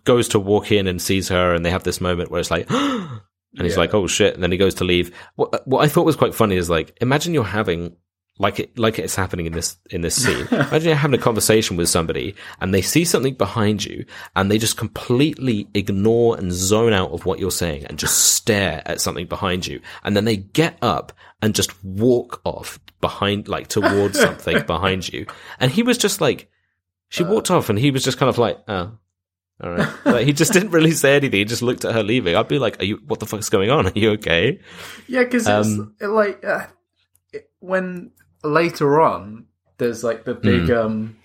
goes to walk in and sees her, and they have this moment where it's like, [gasps] and he's Yeah. like, "Oh shit!" And then he goes to leave. What what I thought was quite funny is like, imagine you're having like it like it's happening in this in this scene. [laughs] imagine you're having a conversation with somebody, and they see something behind you, and they just completely ignore and zone out of what you're saying, and just [laughs] stare at something behind you, and then they get up and just walk off behind, like towards [laughs] something behind you, and he was just like. She walked off and he was just kind of like, oh, all right. Like, he just didn't really say anything. He just looked at her leaving. I'd be like, are you, what the fuck's going on? Are you okay? Yeah, because Um, it's like uh, it- when later on there's like the big Hmm. um,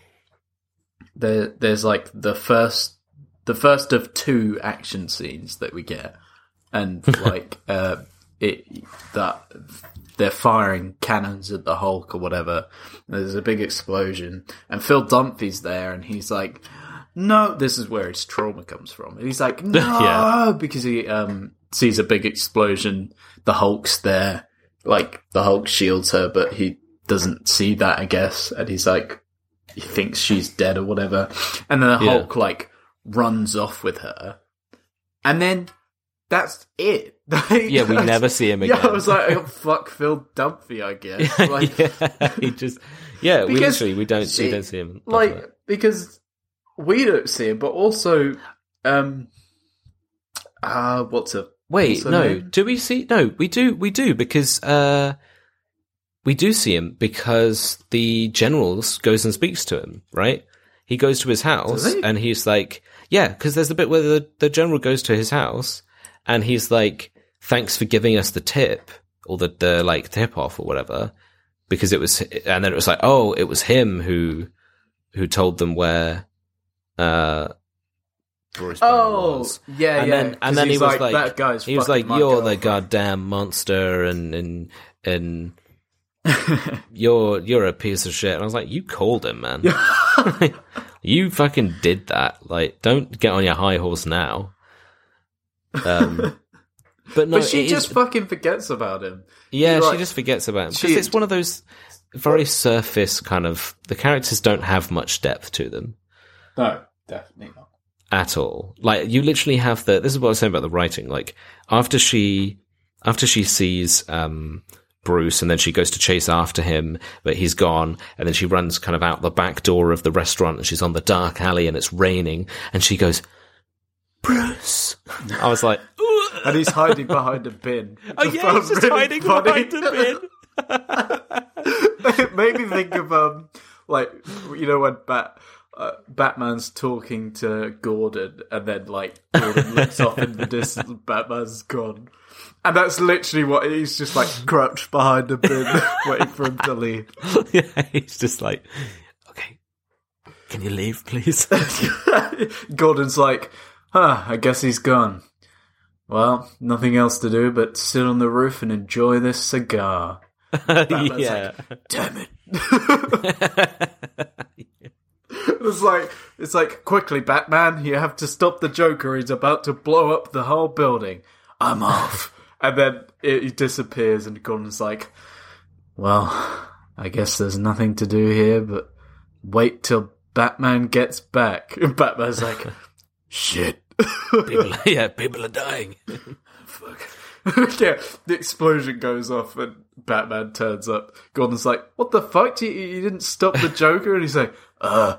there there's like the first the first of two action scenes that we get, and [laughs] like uh, it that they're firing cannons at the Hulk or whatever. There's a big explosion, and Phil Dunphy's there, and he's like. No, this is where his trauma comes from. And he's like, [laughs] no, Yeah. because he um, sees a big explosion. The Hulk's there, like the Hulk shields her, but he doesn't see that, I guess. And he's like, he thinks she's dead or whatever. And then the Yeah. Hulk like runs off with her, and then that's it. [laughs] Yeah, we never see him again. [laughs] Yeah, I was like, oh, fuck Phil Dunphy, I [laughs] guess. Like, yeah, he just, yeah, we literally, we don't, she- we don't see him. like that. because we don't see him, but also, um, uh, what's a wait, no, name? do we see? No, we do, we do, because, uh, we do see him because the generals goes and speaks to him, right? He goes to his house he? and he's like, yeah, because there's the bit where the, the general goes to his house and he's like, thanks for giving us the tip or the, the like tip off or whatever. Because it was, and then it was like, oh, it was him who, who told them where, uh, Bruce Oh, was. yeah, and yeah. then and 'cause then he was like, that guy's. he was fucking like, my "You're the girlfriend." goddamn monster," and and and you're you're a piece of shit. And I was like, "You called him, man. [laughs] you fucking did that. Like, don't get on your high horse now." Um, [laughs] but no, but she just is- fucking forgets about him. yeah, like- she just forgets about him because it's one of those very surface kind of. The characters don't have much depth to them. No, definitely not. at all. Like you literally have the this is what I was saying about the writing. Like after she after she sees um Bruce and then she goes to chase after him, but he's gone, and then she runs kind of out the back door of the restaurant and she's on the dark alley and it's raining and she goes Bruce. I was like, [laughs] And he's hiding behind a bin. [laughs] Oh yeah, he's just hiding behind a bin. it made me think of um, like you know when Bat. Uh, Batman's talking to Gordon, and then like Gordon looks off in the distance, Batman's gone, and that's literally what he's just like crouched behind a bin, [laughs] waiting for him to leave. [laughs] yeah, he's just like, okay, can you leave, please? [laughs] Gordon's like, huh, I guess he's gone. Well, nothing else to do but sit on the roof and enjoy this cigar. yeah. Damn it. It's like it's like quickly, Batman, you have to stop the Joker. He's about to blow up the whole building. I'm off. And then it, he disappears, and Gordon's like, "Well, I guess there's nothing to do here but wait till Batman gets back." [laughs] And Batman's like, [laughs] "Shit." [laughs] People, yeah, people are dying. Fuck. yeah, the explosion goes off and Batman turns up. Gordon's like, "What the fuck? You, you didn't stop the Joker?" And he's like, "Uh,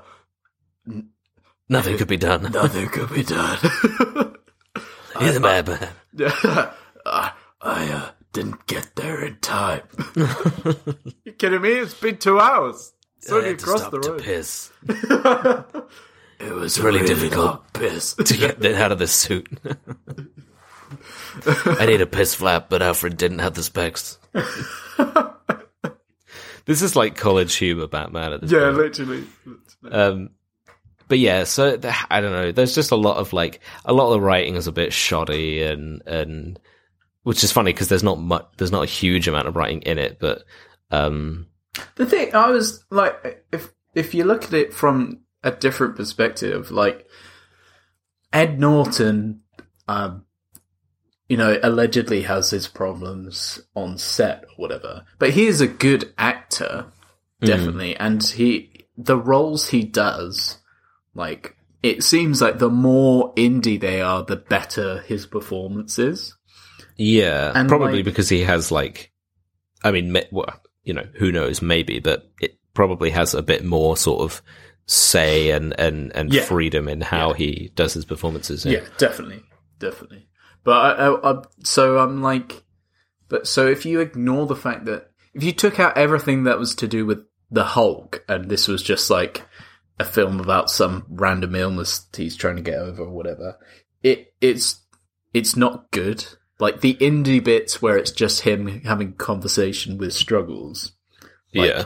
Nothing could be done. nothing could be done." He's a bad man. I, I uh, didn't get there in time. [laughs] you kidding me? It's been two hours. It's I only had to stop the to piss [laughs] It was really really difficult. Piss. [laughs] to get it out of the suit. I need a piss flap, but Alfred didn't have the specs. this is like college humor Batman at this yeah, point. literally. Um, but yeah, so th- I don't know. There's just a lot of like a lot of the writing is a bit shoddy, and and which is funny because there's not much, there's not a huge amount of writing in it, but um, The thing I was like, if if you look at it from a different perspective, like Ed Norton, um, you know, allegedly has his problems on set or whatever, but he is a good actor, definitely, and he the roles he does, like it seems like the more indie they are, the better his performance is. Yeah, And, probably like- because he has like, I mean, well, you know, who knows, maybe, but it probably has a bit more sort of say and and and Yeah. freedom in how he does his performances. Yeah, definitely, definitely. But I, I, I, so I'm like, but so if you ignore the fact that if you took out everything that was to do with the Hulk, and this was just like a film about some random illness he's trying to get over or whatever, it it's it's not good. Like the indie bits where it's just him having conversation with struggles, like- yeah,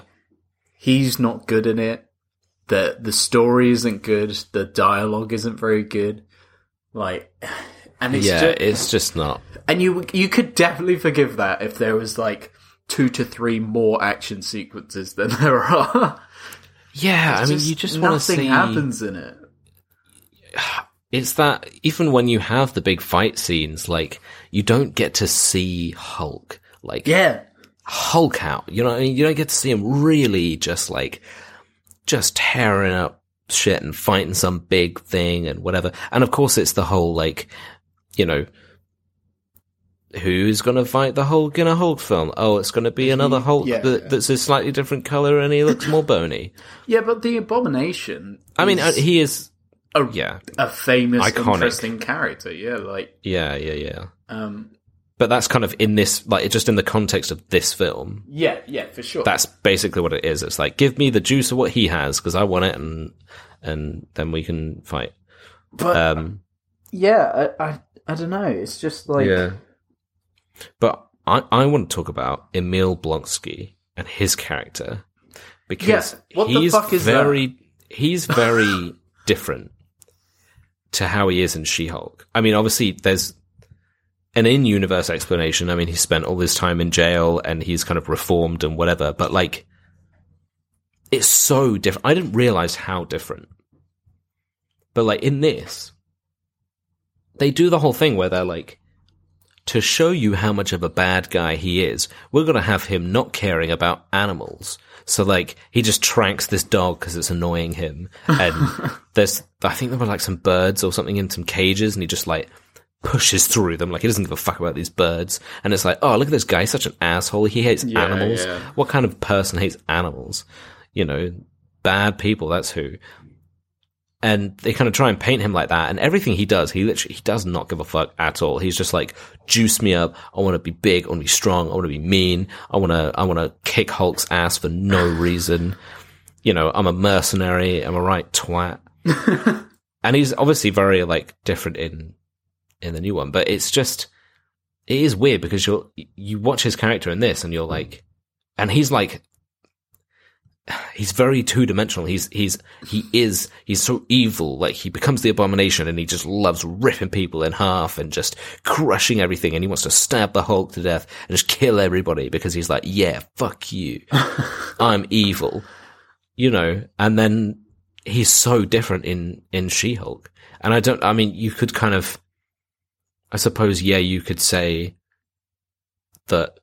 he's not good in it. The the story isn't good. The dialogue isn't very good. Like, and it's yeah. ju- it's just not. and you you could definitely forgive that if there was like two to three more action sequences than [laughs] there are. Yeah, I mean, Just you just want to nothing see. happens in it. [sighs] It's that even when you have the big fight scenes, like you don't get to see Hulk, like Yeah, Hulk out. You know, I mean, you don't get to see him really just like just tearing up shit and fighting some big thing and whatever. And of course, it's the whole like, you know. Who's gonna fight the Hulk in a Hulk film? Oh, it's gonna be another Hulk yeah, that, yeah. that's a slightly different color and he looks more bony. [clears throat] yeah, but the Abomination. I mean, uh, he is, a, yeah, a famous, Iconic. interesting character. Yeah, like yeah, yeah, yeah. Um, But that's kind of in this, like, just in the context of this film. yeah, yeah, for sure. That's basically what it is. It's like, give me the juice of what he has because I want it, and and then we can fight. but Um, yeah, I, I I don't know. It's just like yeah. But I I want to talk about Emil Blonsky and his character because the he's fuck is very he's very [laughs] different to how he is in She-Hulk. I mean, obviously, there's an in-universe explanation. I mean, he spent all this time in jail and he's kind of reformed and whatever. But like, it's so different. I didn't realize how different. But like in this, they do the whole thing where they're like, to show you how much of a bad guy he is, we're going to have him not caring about animals. So like he just tranks this dog because it's annoying him, and [laughs] there's I think there were like some birds or something in some cages, and he just like pushes through them like he doesn't give a fuck about these birds. And it's like, oh look at this guy, he's such an asshole. He hates Yeah, animals. yeah. What kind of person hates animals? You know, bad people. That's who and they kind of try and paint him like that. And everything he does, he literally he does not give a fuck at all. He's just like, juice me up. I want to be big. I want to be strong. I want to be mean. I want to I want to kick Hulk's ass for no [laughs] reason. You know, I'm a mercenary. I'm a right twat. [laughs] and he's obviously very like different in in the new one, but it's just it is weird because you're you watch his character in this and you're like, and he's like he's very two dimensional. He's he's he is he's so evil. Like he becomes the abomination, and he just loves ripping people in half and just crushing everything. And he wants to stab the Hulk to death and just kill everybody because he's like, yeah, fuck you, [laughs] I'm evil, you know. And then he's so different in in She Hulk, and I don't. I mean, you could kind of, I suppose, yeah, you could say that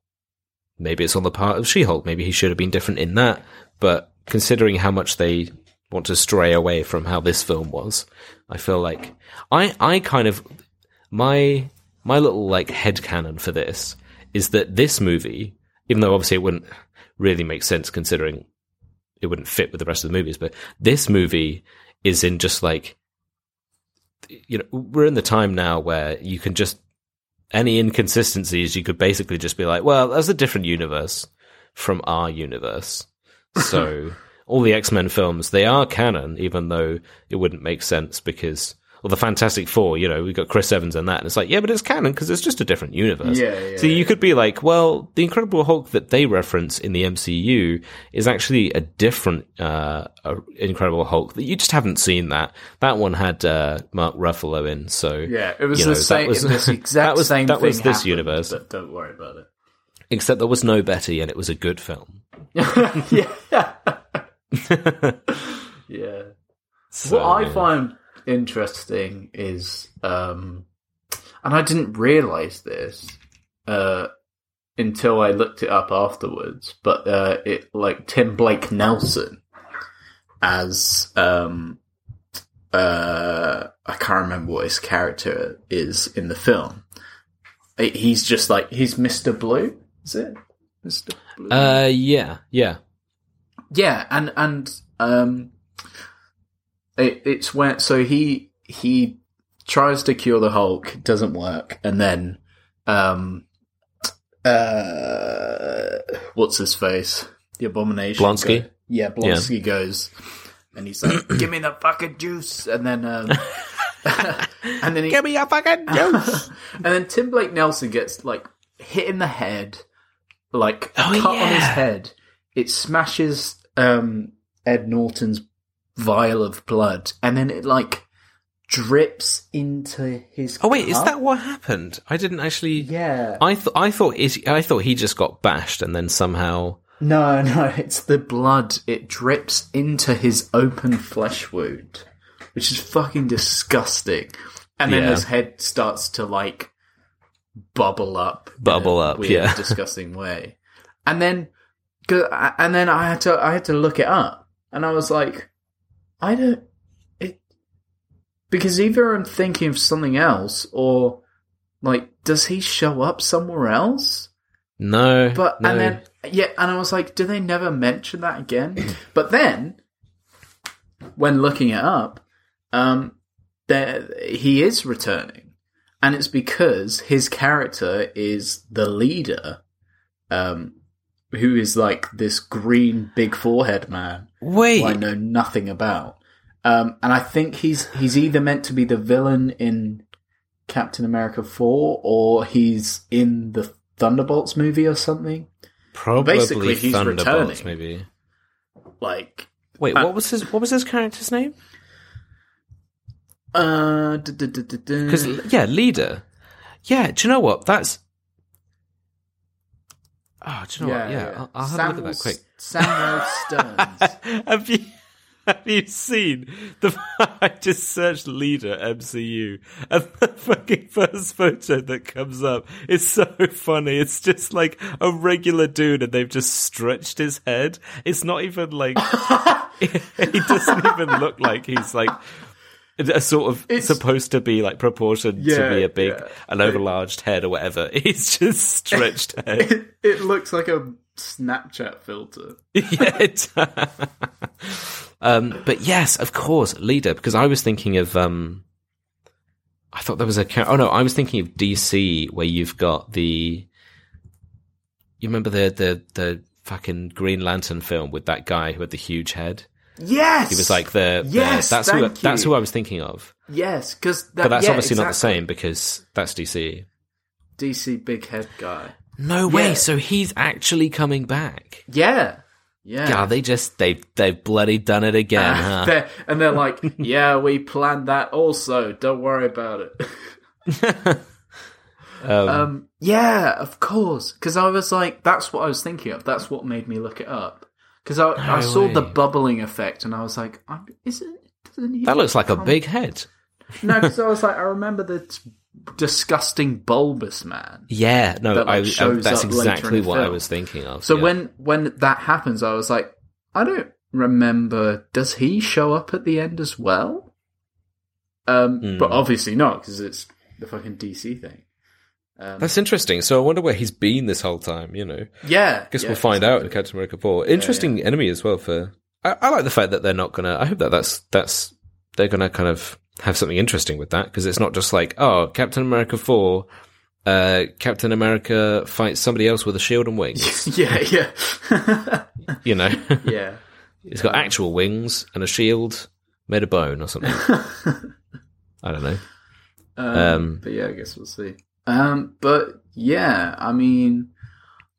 maybe it's on the part of She Hulk. Maybe he should have been different in that. But considering how much they want to stray away from how this film was. I feel like I I kind of my my little like head headcanon for this is that this movie, even though obviously it wouldn't really make sense considering it wouldn't fit with the rest of the movies, but this movie is in just like you know we're in the time now where you can just any inconsistencies you could basically just be like well that's a different universe from our universe. [laughs] So all the x-men films they are canon even though it wouldn't make sense because well the fantastic four you know we've got chris evans and that and it's like yeah but it's canon because it's just a different universe Yeah, yeah, so you could be like well the incredible hulk that they reference in the mcu is actually a different uh incredible hulk that you just haven't seen that that one had uh mark ruffalo in so Yeah, it was you the know, that same. was- [laughs] this [laughs] exact that was- same that was this happened, universe. But don't worry about it. except there was no betty and it was a good film [laughs] yeah. yeah. So, what I find interesting is, um, and I didn't realize this uh, until I looked it up afterwards, but uh, it like Tim Blake Nelson as um, uh, I can't remember what his character is in the film. He's just like he's Mister Blue, is it? Mister Blue. uh yeah yeah Yeah, and and um, it, it's when so he he tries to cure the Hulk, doesn't work, and then um, uh, what's his face? The Abomination. Blonsky? go- yeah, Blonsky goes, and he's like, "Give me the fucking juice," and then um, [laughs] and then he me a fucking [laughs] juice and then Tim Blake Nelson gets like hit in the head, like Oh, cut on his head. It smashes um, Ed Norton's vial of blood, and then it like drips into his. oh wait is that what happened i didn't actually Yeah. i thought i thought is i thought he just got bashed and then somehow No, [laughs] no, it's the blood. It drips into his open flesh wound, which is fucking disgusting. And then Yeah. his head starts to like bubble up, in Bubble a up, weird, yeah. [laughs] disgusting way. And then, 'cause- and then I had to, I had to look it up, and I was like, I don't, it, because either I'm thinking of something else, or like, does he show up somewhere else? no But no. and then yeah, and I was like, do they never mention that again? [clears throat] but then when looking it up, um, there he is returning, and it's because his character is the leader, um, who is like this green big forehead man wait who I know nothing about. Um, and I think he's he's either meant to be the villain in Captain America four, or he's in the Thunderbolts movie or something. probably basically, he's thunderbolts returning. maybe Like, wait Uh, what was his what was his character's name uh, because yeah leader yeah do you know what that's oh do you know what yeah, I'll, I'll have a look at that quick Samuel Sterns. [laughs] have you have you seen the? [laughs] I just searched leader MCU, and [laughs] the fucking first photo that comes up is so funny. It's just like a regular dude, and they've just stretched his head. It's not even like he doesn't even look like he's like a sort of It's- supposed to be like proportioned to be a big, yeah. an overlarged head or whatever. [laughs] It's just stretched [laughs] head. it, it looks like a Snapchat filter. [laughs] yeah. It, um, but yes, of course, leader. Because I was thinking of. Um, I thought there was a. Oh no, I was thinking of DC, where you've got the. You remember the the the fucking Green Lantern film with that guy who had the huge head? Yes, He was like the. the- Yes, that's who. That's who I was thinking of. yes, because But that's yeah, obviously not the same because that's DC. DC big head guy. No way. Yeah. So he's actually coming back. Yeah, yeah. God, they just they they've bloody done it again, [laughs] huh? They're- and they're like, "Yeah, we planned that. Also, don't worry about it." [laughs] Um, um, yeah, of course. Because I was like, "That's what I was thinking of." That's what made me look it up. Because I, I No saw the bubbling effect, and I was like, "Is it?" Doesn't he that looks like a big head. No, because I was like, I remember the t- disgusting bulbous man. Yeah, no, that, like, I, I, that's up exactly what I was thinking of. So yeah. when when that happens, I was like, I don't remember. Does he show up at the end as well? Um, Hmm. but obviously not because it's the fucking DC thing. Um, That's interesting. So I wonder where he's been this whole time. You know, yeah, I guess yeah, we'll find out in. Captain America Four. Interesting enemy as well. For I, I like the fact that they're not gonna. I hope that that's that's they're gonna kind of have something interesting with that because it's not just like oh Captain America Four. Uh, Captain America fights somebody else with a shield and wings. [laughs] Yeah, yeah, you know, [laughs] yeah. he's got actual wings and a shield made of bone or something. [laughs] I don't know. Um, Um, but yeah, I guess we'll see. Um, but yeah, I mean,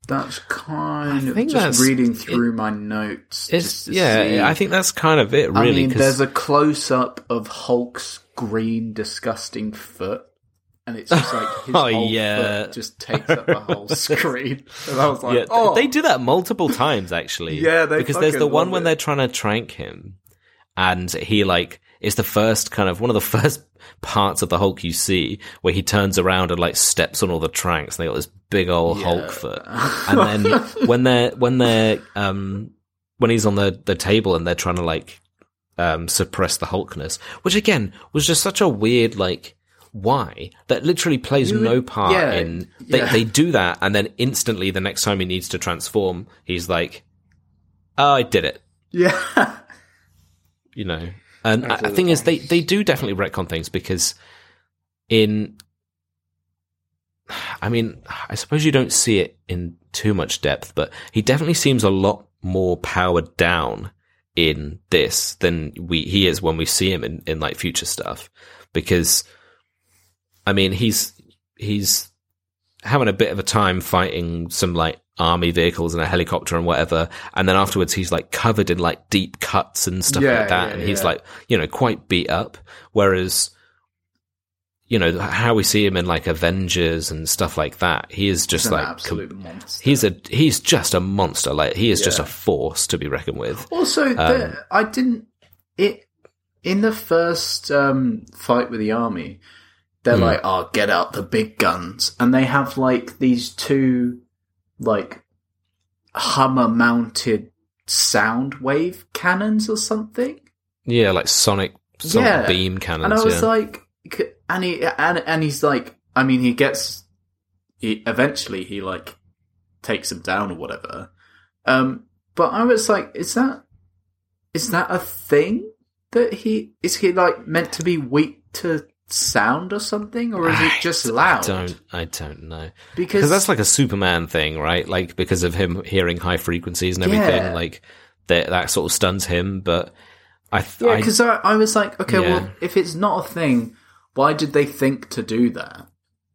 that's kind I of just reading through my notes. It's just to yeah. see. I think that's kind of it, really. I mean, there's a close up of Hulk's green, disgusting foot, and it's just like [laughs] his Oh, whole yeah. foot just takes up the whole [laughs] screen. And I was like, yeah, oh, they do that multiple times actually. Yeah, they because there's the one when it. they're trying to trank him, and he like is the first kind of one of the [laughs] first parts of the Hulk you see where he turns around and like steps on all the tranks, and they got this big old Hulk foot. And then [laughs] when they're when they're um when he's on the the table and they're trying to like um suppress the Hulkness, which again was just such a weird like. Why? That literally plays no part yeah, in. They, yeah. they do that, and then instantly, the next time he needs to transform, he's like, "Oh, I did it," yeah, you know. And I, the thing is, they they do definitely retcon things because in, [sighs] I mean, I suppose you don't see it in too much depth, but he definitely seems a lot more powered down in this than we he is when we see him in, in like future stuff. Because I mean he's he's having a bit of a time fighting some like army vehicles and a helicopter and whatever and then afterwards he's like covered in like deep cuts and stuff Yeah, like that yeah, and he's yeah. like you know quite beat up whereas you know how we see him in like Avengers and stuff like that he is just He's like absolute monster. he's a he's just a monster like he is just a force to be reckoned with Also, Um, the, I didn't it in the first um, fight with the army. They're Hmm. like, "Oh, get out the big guns," and they have like these two, like Hummer mounted sound wave cannons or something. yeah like sonic sonic Yeah. beam cannons And I was yeah. like, and he and and he's like, I mean, he gets, he eventually he like takes him down or whatever. Um, but I was like, is that is that a thing that he is he like meant to be weak to sound or something, or is it just loud? I don't I don't know because that's like a Superman thing, right? Like because of him hearing high frequencies and everything, Yeah. like that that sort of stuns him. But I, th- yeah, because I, I was like, okay, Yeah. well, if it's not a thing, why did they think to do that?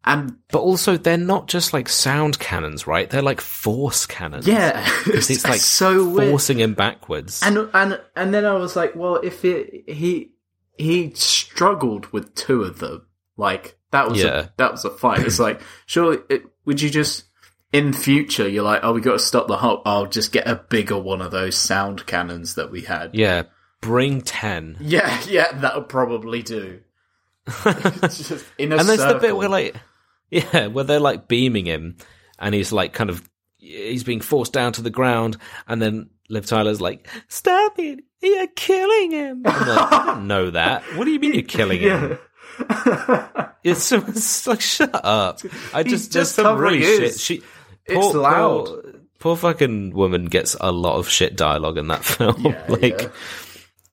And but also they're not just like sound cannons, right? They're like force cannons. yeah, [laughs] it's, it's, like so weird. forcing him backwards. And and and then I was like, well, if it he he struggled with two of them, like that was Yeah. a, that was a fight. It's like, surely, it, would you just in future you're like, oh, we got to stop the Hulk. I'll just get a bigger one of those sound cannons that we had. yeah, bring ten. Yeah, yeah, that'll probably do. [laughs] Just in a and there's the bit where like yeah where they're like beaming him and he's like kind of he's being forced down to the ground and then liv tyler's like stop it you're killing him I'm like, I don't [laughs] know that what do you mean you're killing him [laughs] it's, it's like shut up i He's just just some really shit she It's poor, loud. poor, poor fucking woman gets a lot of shit dialogue in that [laughs] film Yeah, like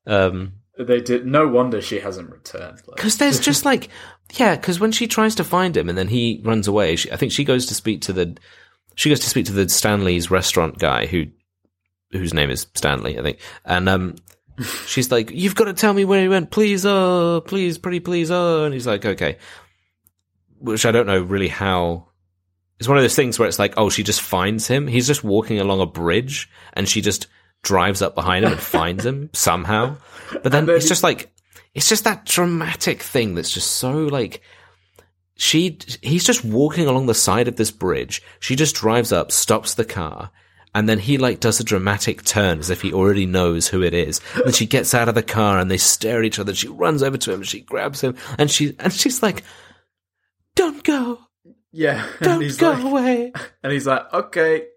um they did. No wonder she hasn't returned. Like, Because there's just like, yeah, because when she tries to find him and then he runs away, she, I think she goes to speak to the, she goes to speak to the Stanley's restaurant guy who, whose name is Stanley, I think, and um, she's like, "You've got to tell me where he went, please, oh, please, pretty please, oh," and he's like, "Okay," which I don't know really how. It's one of those things where it's like, oh, she just finds him. He's just walking along a bridge, and she just drives up behind him and finds him [laughs] somehow. But then, then it's he- just like it's just that dramatic thing that's just so like she he's just walking along the side of this bridge. She just drives up, stops the car, and then he like does a dramatic turn as if he already knows who it is. And she gets out of the car and they stare at each other. She runs over to him, she grabs him, and she and she's like, "Don't go, yeah, [laughs] don't he's go like, away." [laughs] and he's like, okay.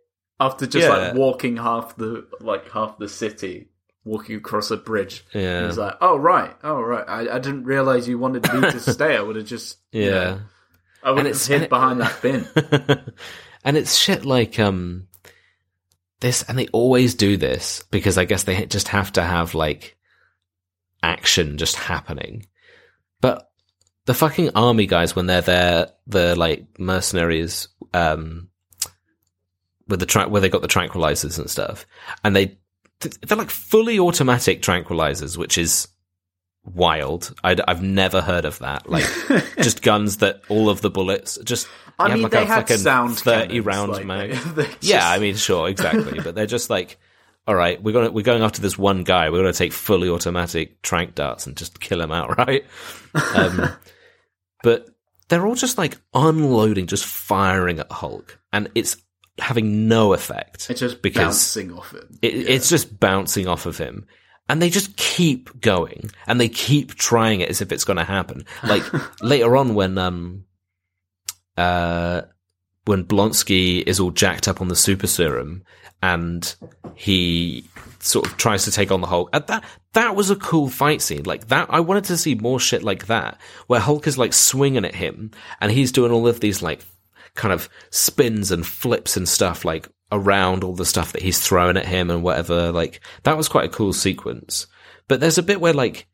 After just Yeah. like walking half the like half the city, walking across a bridge. Yeah. He's like, "Oh right, oh right. I, I didn't realize you wanted me to [laughs] stay. I would have just you Yeah. know, I would have it's- hid it- behind that bin." and it's shit like um this and they always do this because I guess they just have to have like action just happening. But the fucking army guys when they're there the like mercenaries um with the track where they got the tranquilizers and stuff and they they're like fully automatic tranquilizers which is wild i have never heard of that like [laughs] just guns that all of the bullets just I mean, like they a had fucking sound 30 cannons, round like, mag [laughs] they- they yeah i mean sure exactly. But they're just like all right we're gonna we're going after this one guy. We're gonna take fully automatic trank darts and just kill him outright [laughs] um but they're all just like unloading just firing at hulk. And it's having no effect It's just because bouncing off it. it, it's just bouncing off of him. And they just keep going. And they keep trying it as if it's going to happen. Like [laughs] later on when, um, uh, when Blonsky is all jacked up on the super serum and he sort of tries to take on the Hulk. And that, that was a cool fight scene. Like that, I wanted to see more shit like that where Hulk is like swinging at him and he's doing all of these like kind of spins and flips and stuff like around all the stuff that he's throwing at him and whatever. Like that was quite a cool sequence. But there's a bit where like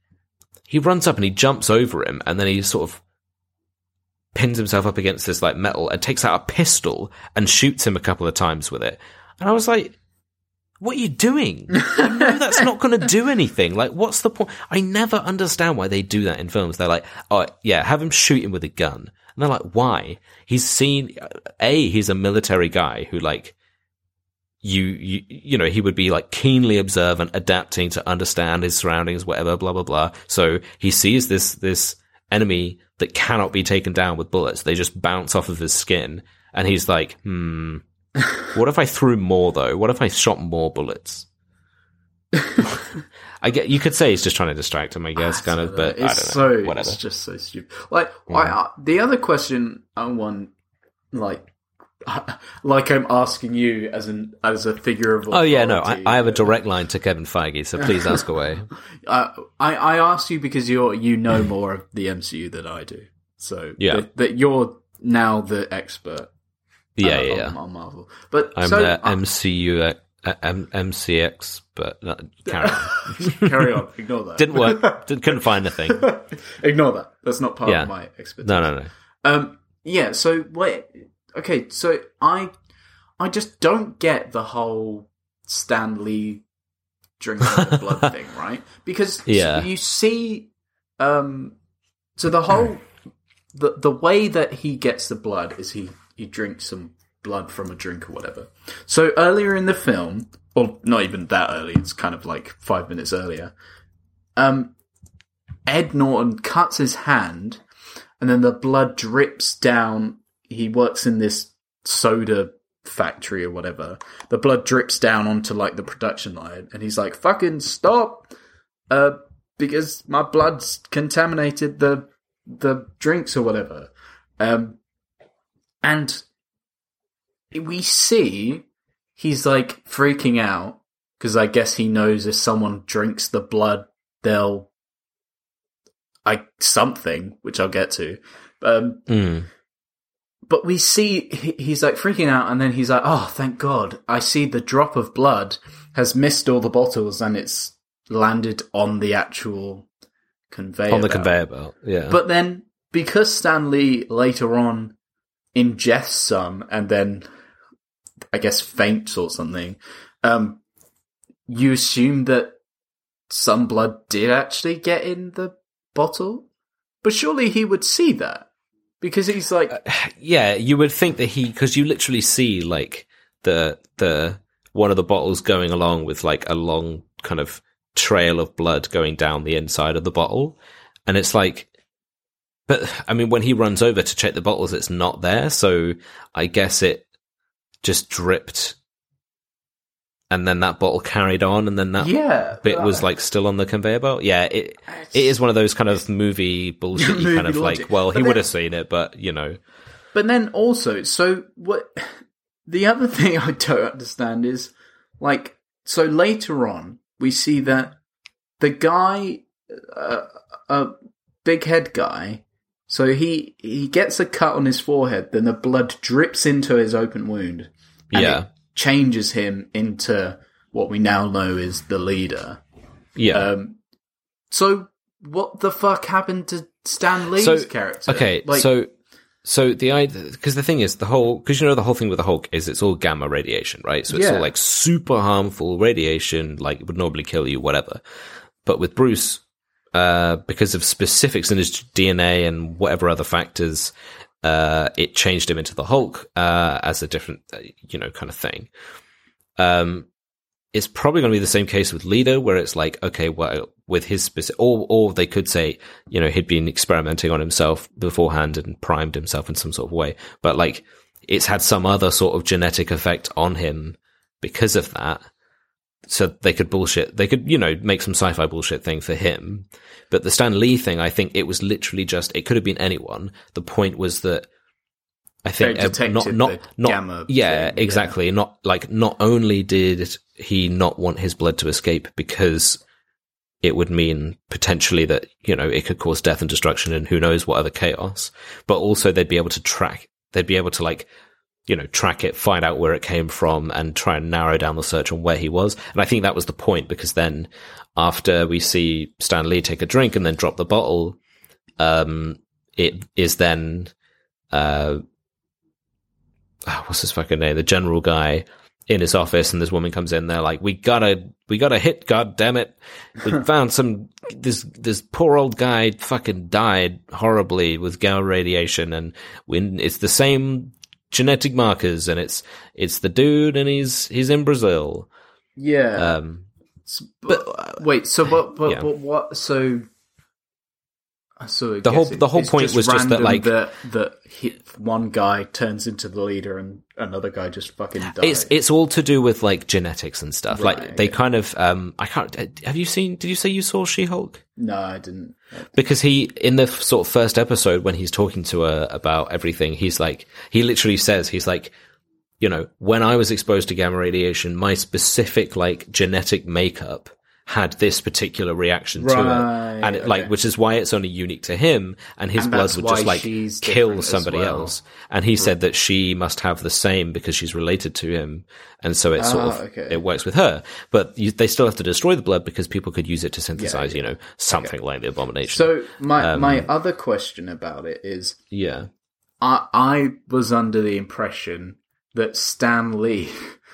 he runs up and he jumps over him and then he sort of pins himself up against this like metal and takes out a pistol and shoots him a couple of times with it. And I was like, what are you doing? You know that's not going to do anything. Like, what's the point? I never understand why they do that in films. They're like, oh, yeah, have him shoot him with a gun. And they're like, why? He's seen, A, he's a military guy who like, you, you, you know, he would be like keenly observant, adapting to understand his surroundings, whatever, blah, blah, blah. So he sees this, this enemy that cannot be taken down with bullets. They just bounce off of his skin. And he's like, hmm, [laughs] what if I threw more though? What if I shot more bullets? [laughs] I get, you could say he's just trying to distract him, I guess, kind of, but I don't it's know. so Whatever. it's just so stupid. Like I, uh, the other question I want, like, [laughs] like I'm asking you as an as a figure of Authority. Oh yeah, no, I, I have a uh, direct line to Kevin Feige, so please ask [laughs] away. Uh, I I asked you because you're you know [clears throat] more of the MCU than I do, so Yeah. that, you're now the expert. Yeah, uh, yeah, on, on Marvel. But I'm so, the uh, MCU, uh, M- MCX, but uh, carry on. [laughs] carry on. Ignore that. Didn't work. Didn't, couldn't find a thing. Ignore that. That's not part Yeah. of my expertise. No, no, no. Um. Yeah. So wait. Okay. So I, I just don't get the whole Stan Lee drinking the [laughs] blood thing, right? Because Yeah. you see, um, so the whole the the way that he gets the blood is he he drinks some blood from a drink or whatever. So earlier in the film, or not even that early, it's kind of like five minutes earlier. Um, Ed Norton cuts his hand, and then the blood drips down. He works in this soda factory or whatever. The blood drips down onto like the production line, and he's like, "Fucking stop!" Uh, because my blood's contaminated the the drinks or whatever. Um, and we see he's like freaking out because I guess he knows if someone drinks the blood, they'll I something, which I'll get to. Um, Mm. But we see he's like freaking out, and then he's like, "Oh, thank God! I see the drop of blood has missed all the bottles, and it's landed on the actual conveyor On the belt." conveyor belt. Yeah. But then, because Stan Lee later on ingests some and then, I guess, faints or something, um, you assume that some blood did actually get in the bottle? But surely he would see that. Because he's like, uh, yeah, you would think that he, because you literally see like the the one of the bottles going along with like a long kind of trail of blood going down the inside of the bottle, and it's like, but I mean, when he runs over to check the bottles, it's not there, so I guess it just dripped, and then that bottle carried on, and then that yeah. bit was uh, like still on the conveyor belt. Yeah, it it is one of those kind of movie [laughs] bullshit. Movie kind of logic. like, well, he would have seen it, but you know, But then also, so what? [sighs] The other thing I don't understand is, like, so later on, we see that the guy, uh, a big head guy, so he he gets a cut on his forehead, then the blood drips into his open wound. Yeah. Changes him into what we now know is the leader. Yeah. Um, so what the fuck happened to Stan Lee's So, character? Okay, Like, so so the idea because the thing is the whole because you know the whole thing with the Hulk is it's all gamma radiation, right? So it's Yeah. all like super harmful radiation, like it would normally kill you, whatever. But with Bruce, uh, because of specifics in his DNA and whatever other factors, uh, it changed him into the Hulk uh, as a different, uh, you know, kind of thing. Um, it's probably going to be the same case with Leader, where it's like, okay, well, with his specific, or, or they could say, you know, he'd been experimenting on himself beforehand and primed himself in some sort of way, but like, it's had some other sort of genetic effect on him because of that. So they could bullshit, they could, you know, make some sci-fi bullshit thing for him. But the Stan Lee thing, I think it was literally just, it could have been anyone. The point was that I think uh, not, not, not, yeah, thing, yeah. exactly. Not like, not only did he not want his blood to escape because it would mean potentially that, you know, it could cause death and destruction and who knows what other chaos, but also they'd be able to track, they'd be able to like, you know, track it, find out where it came from and try and narrow down the search on where he was. And I think that was the point because then after we see Stan Lee take a drink and then drop the bottle, um, it is then, uh, ah, what's his fucking name? The general guy in his office and this woman comes in. They're like, we gotta, we gotta hit, god damn it. We [laughs] found some, this, this poor old guy fucking died horribly with gamma radiation and when it's the same genetic markers and it's, it's the dude and he's, he's in Brazil. yeah. Um, but, wait, so what? But, yeah. but what? So. So The whole- it- the whole point was just that, like- that that one guy turns into the leader and another guy just fucking dies. It's it's all to do with like genetics and stuff. Right, like they okay. kind of um I can't have you seen did you say you saw She-Hulk? no, I didn't. Because he in the sort of first episode when he's talking to her about everything, he's like he literally says he's like you know, when I was exposed to gamma radiation, my specific like genetic makeup had this particular reaction to it, and it, like, okay. which is why it's only unique to him, and his And blood would just like kill somebody well. else. And he said that she must have the same because she's related to him, and so it sort Ah, of okay. it works with her. But you, they still have to destroy the blood because people could use it to synthesize, you know, something like the abomination. So my Um, my other question about it is, yeah, I I was under the impression that Stan Lee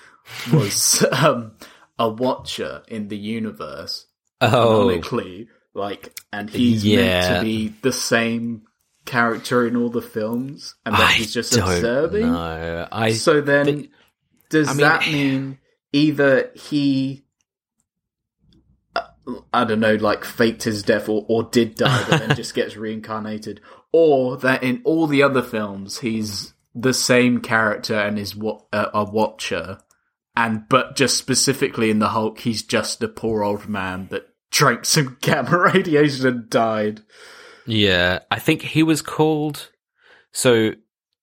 [laughs] was um, a watcher in the universe, oh, canonically, like, and he's meant to be the same character in all the films, and then I he's just observing. know. I So then, think- does I mean- that mean either he, uh, I don't know, like faked his death or, or did die, but then [laughs] just gets reincarnated, or that in all the other films he's the same character and is wa- uh, a watcher, and but just specifically in the Hulk, he's just a poor old man that drank some [laughs] gamma radiation and died. Yeah, I think he was called. So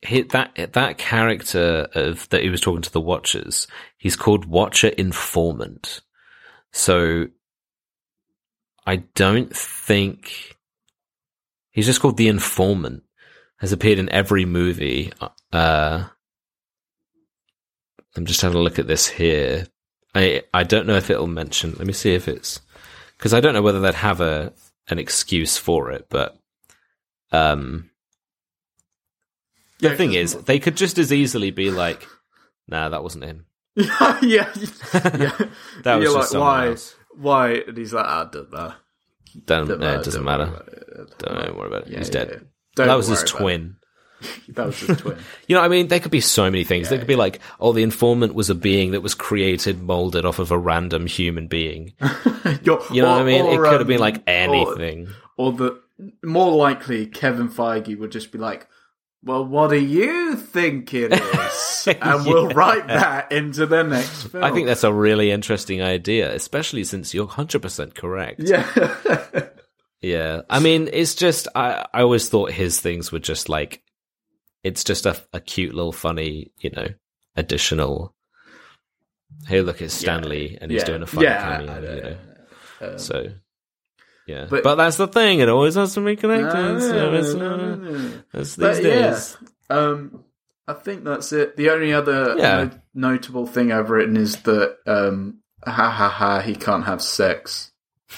he, that that character of that he was talking to the Watchers, he's called Watcher Informant. So I don't think he's just called the Informant. Has appeared in every movie. Uh, I'm just having a look at this here. I I don't know if it'll mention. Let me see if it's because I don't know whether they'd have a an excuse for it, but um, the thing is, they could just as easily be like, "Nah, that wasn't him. [laughs] yeah, [laughs] yeah. That was You're just like, why? else." Why? And he's like, I don't. Don't, Don't no, matter, it doesn't don't matter. it. Don't worry about it. Yeah, He's dead. Don't that was his twin. [laughs] That was his twin. You know, I mean, there could be so many things. there could be like, oh, the informant was a being that was created, molded off of a random human being. [laughs] You know what I or- mean? it could have been um, like anything. Or, the more likely, Kevin Feige would just be like, "Well, what do you think it is?" [laughs] and we'll write that into the next film. I think that's a really interesting idea, especially since you're 100% correct. yeah. Yeah. I mean, it's just, I, I always thought his things were just like, it's just a, a cute little funny, you know, additional hey, look, it's Stan Lee, and he's Yeah. doing a funny Yeah, cameo, I know, you know. Um, So, yeah, but- but, that's the thing; it always has to be connected. no, so it's, no, no, it's But these yeah, days. um, I think that's it. The only other Yeah. no- notable thing I've written is that um, ha ha ha, he can't have sex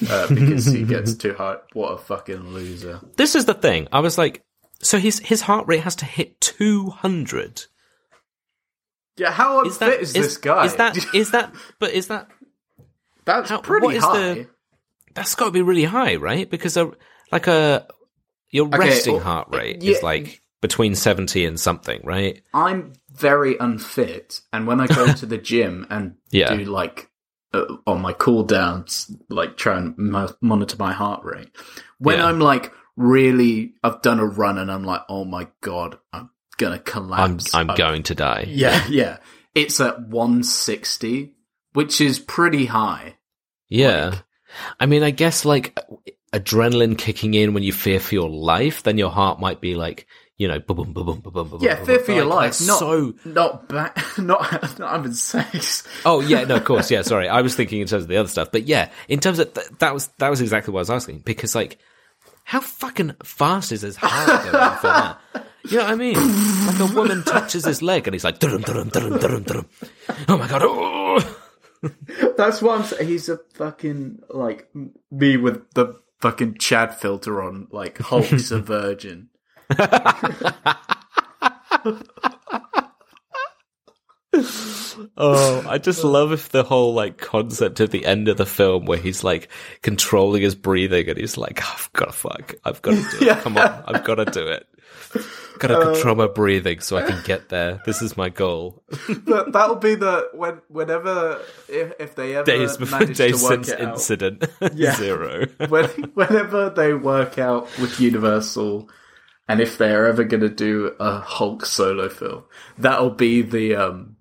uh, because he gets [laughs] too high. What a fucking loser! This is the thing. I was like, so his his heart rate has to hit two hundred. Yeah, how Is unfit that is this guy? Is that is that? [laughs] But is that that's how- pretty is high? the- that's got to be really high, right? Because a, like a your Okay, resting well, heart rate yeah. is like between seventy and something, right? I'm very unfit, and when I go [laughs] to the gym and Yeah. do like uh, on my cool downs, like try and mo- monitor my heart rate. When Yeah. I'm like really, I've done a run and I'm like, oh my god, I'm gonna I'm collapse. I'm I- going to die. Yeah, [laughs] yeah. It's at 160, which is pretty high. Yeah. Like- I mean, I guess like adrenaline kicking in when you fear for your life, then your heart might be like, you know, boom, boom, boom, boom, boom, boom. Yeah, boom, fear boom. for your Like, life, not so. not ba- [laughs] not not having sex. Oh yeah, no, of course, yeah. Sorry, I was thinking in terms of the other stuff, but yeah, in terms of th- that was that was exactly what I was asking because like, how fucking fast is his heart going for that? You know what I mean? Like a woman touches his leg and he's like, dum dum dum dum dum. Oh my god! Oh. [laughs] That's what I'm saying. He's a fucking like me with the fucking Chad filter on. Like Hulk's a virgin. [laughs] Oh, I just love if the whole like concept at the end of the film where he's like controlling his breathing and he's like, I've got to fuck, I've got to do it. Come on, I've got to do it. Got to control my breathing so I can get there. This is my goal. But that'll be the when whenever if, if they ever Days before manage to work Jason's it out. incident, [laughs] Yeah. zero. [laughs] when, whenever they work out with Universal, and if they're ever going to do a Hulk solo film, that'll be the um,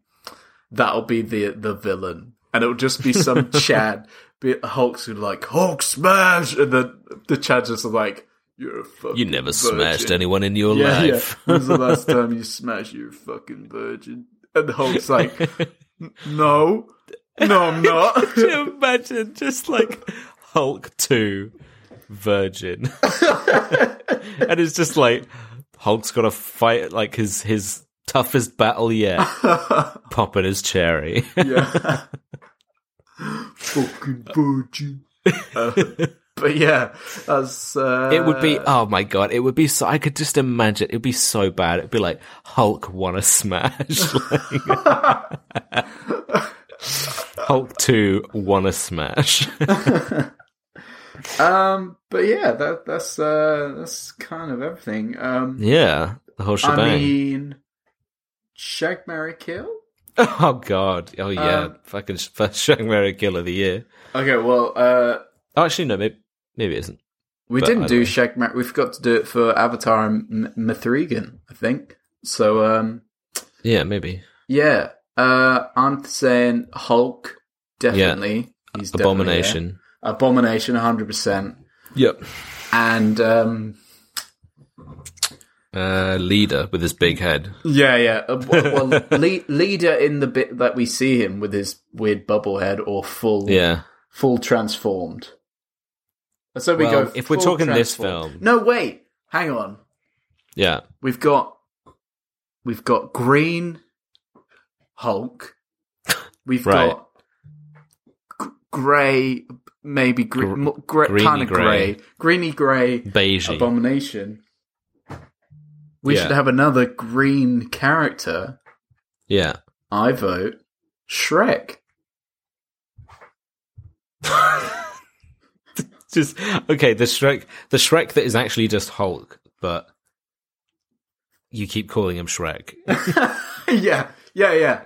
that'll be the the villain, and it'll just be some [laughs] Chad. Be Hulk's who like Hulk smash, and then the Chad just like you're a fucking. You never virgin." smashed anyone in your Yeah, yeah. life. When's the last [laughs] time you smashed your fucking virgin? And the Hulk's like, no, no, I'm [laughs] not. Could you imagine just like Hulk 2 Virgin? and it's just like Hulk's got to fight like his his toughest battle yet. [laughs] Popping his cherry. Yeah. [laughs] Fucking virgin. Uh, but yeah, that's. Uh, It would be oh my god, it would be so I could just imagine it would be so bad. It'd be like Hulk wanna smash. [laughs] Like- Hulk 2 wanna smash. Um, but yeah, that that's uh, that's kind of everything. Um, yeah, the whole I mean, Shag Mary Kill. Oh god. Oh yeah. Um, Fucking first [laughs] Shang Mary Kill of the year. Okay, well, uh, Oh, actually no, maybe maybe it isn't. we But didn't do. Shag Mary. We forgot to do it for Avatar and M- Mithrigan, I think. So, um, Yeah, maybe. yeah, uh, I'm saying Hulk definitely. He's Abomination. there. Abomination, hundred percent. Yep. And um, Uh leader with his big head. Yeah, yeah. Uh, well, [laughs] well le- leader in the bit that we see him with his weird bubble head or full, Yeah. full transformed. So we Well, go. if we're talking this film- no, wait, hang on. Yeah. We've got, we've got Green Hulk. We've Right. got g- grey, maybe Gr- gray, kind of grey. grey, greeny grey Beige. abomination. We Yeah. should have another green character. Yeah. I vote Shrek. [laughs] just okay, the Shrek the Shrek that is actually just Hulk, but you keep calling him Shrek. [laughs] yeah, yeah, yeah.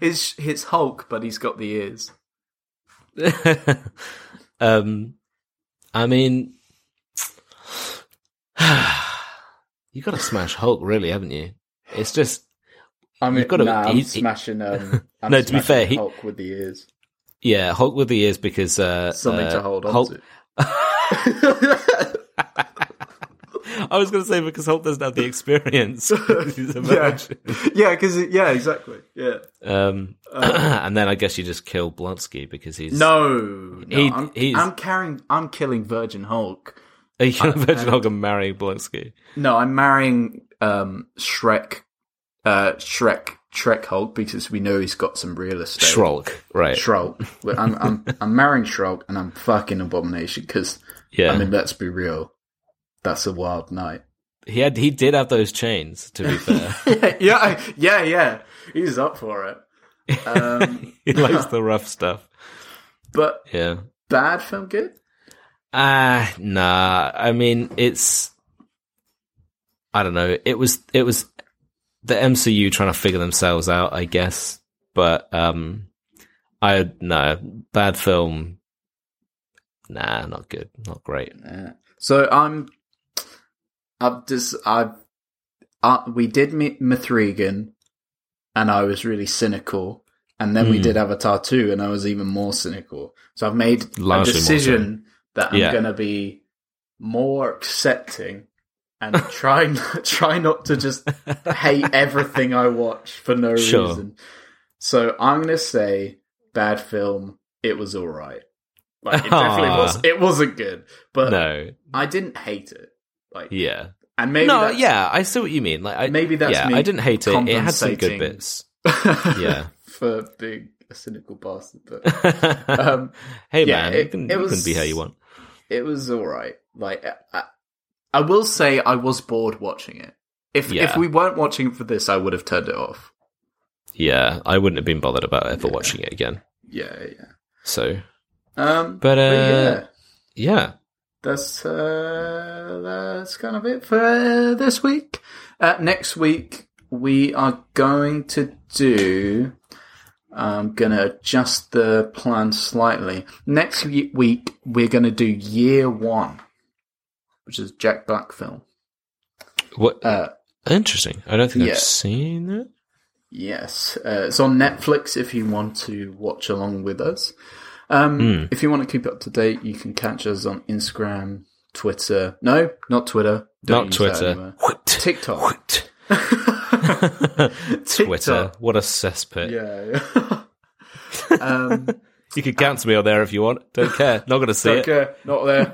It's it's Hulk, but he's got the ears. [laughs] um I mean [sighs] you gotta smash Hulk really, haven't you? It's just I mean, You've gotta- nah, I'm he- smashing. Um, [laughs] I'm No, to be fair, he- Hulk with the ears. yeah, Hulk with the ears because uh Something uh, to hold on Hulk, to. [laughs] I was going to say because Hulk doesn't have the experience. [laughs] He's a Yeah, yeah, because yeah, exactly. Yeah. Um, [clears throat] and then I guess you just kill Blonsky because he's No, no He- I'm, he's- I'm carrying. I'm killing Virgin Hulk. Are you killing Virgin Hulk and marrying Blonsky? No, I'm marrying um, Shrek, uh, Shrek, Shrek Hulk because we know he's got some real estate. Shrulk, right? Shrulk. I'm, I'm, [laughs] I'm marrying Shrulk and I'm fucking Abomination because, yeah, I mean, let's be real. That's a wild night. he had he did have those chains. To be fair, [laughs] yeah, yeah, yeah. He's up for it. [laughs] Um, he likes the rough stuff. but Yeah. bad film, good? Ah, nah. I mean, it's. I don't know. It was. It was the MCU trying to figure themselves out, I guess. But um, I no bad film. Nah, not good. Not great. Yeah. So I'm, I've just, I've, uh, we did meet Mithrigan and I was really cynical. And then we Hmm. did Avatar 2 and I was even more cynical. So I've made Largely a decision that I'm Yeah. going to be more accepting and [laughs] try, try not to just hate [laughs] everything I watch for no Sure. reason. So I'm going to say bad film. It was all right. Like it definitely was. It wasn't good, but No. I didn't hate it. Like, Yeah. and maybe no. that's, Yeah. I see what you mean. Like, I, maybe that's yeah. me I didn't hate it. It had some good bits. [laughs] Yeah. for being a cynical bastard. But um, hey yeah, man, it- you can, it you can be how you want. It was all right. Like, I, I will say, I was bored watching it. If Yeah. if we weren't watching it for this, I would have turned it off. Yeah, I wouldn't have been bothered about ever Yeah. watching it again. Yeah, yeah. So, Um, but uh, yeah, yeah, that's uh, that's kind of it for this week. Uh, next week we are going to do. I'm gonna adjust the plan slightly. Next week we're gonna do Year One, which is Jack Black film. what Uh, interesting. I don't think yeah. I've seen it. Yes, uh, it's on Netflix if you want to watch along with us. Um, Hmm. If you want to keep up to date, you can catch us on Instagram, Twitter. No, not Twitter. Don't Not Twitter. that? TikTok. [laughs] [laughs] Twitter. What a cesspit. Yeah. yeah. [laughs] [laughs] um, You can cancel me on there if you want. Don't care. Not going to see don't it. care. Not there.